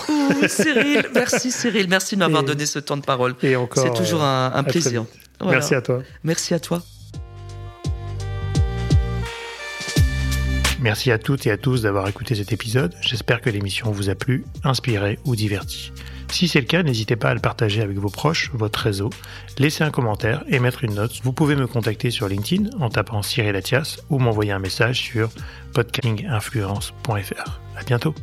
Cyril, merci Cyril. Merci de m'avoir donné ce temps de parole. Et encore. C'est toujours un, un plaisir. Merci à toi. Merci à toi. Merci à toutes et à tous d'avoir écouté cet épisode. J'espère que l'émission vous a plu, inspiré ou diverti. Si c'est le cas, n'hésitez pas à le partager avec vos proches, votre réseau, laissez un commentaire et mettre une note. Vous pouvez me contacter sur LinkedIn en tapant Cyril Latias ou m'envoyer un message sur podcastinginfluence.fr. À bientôt.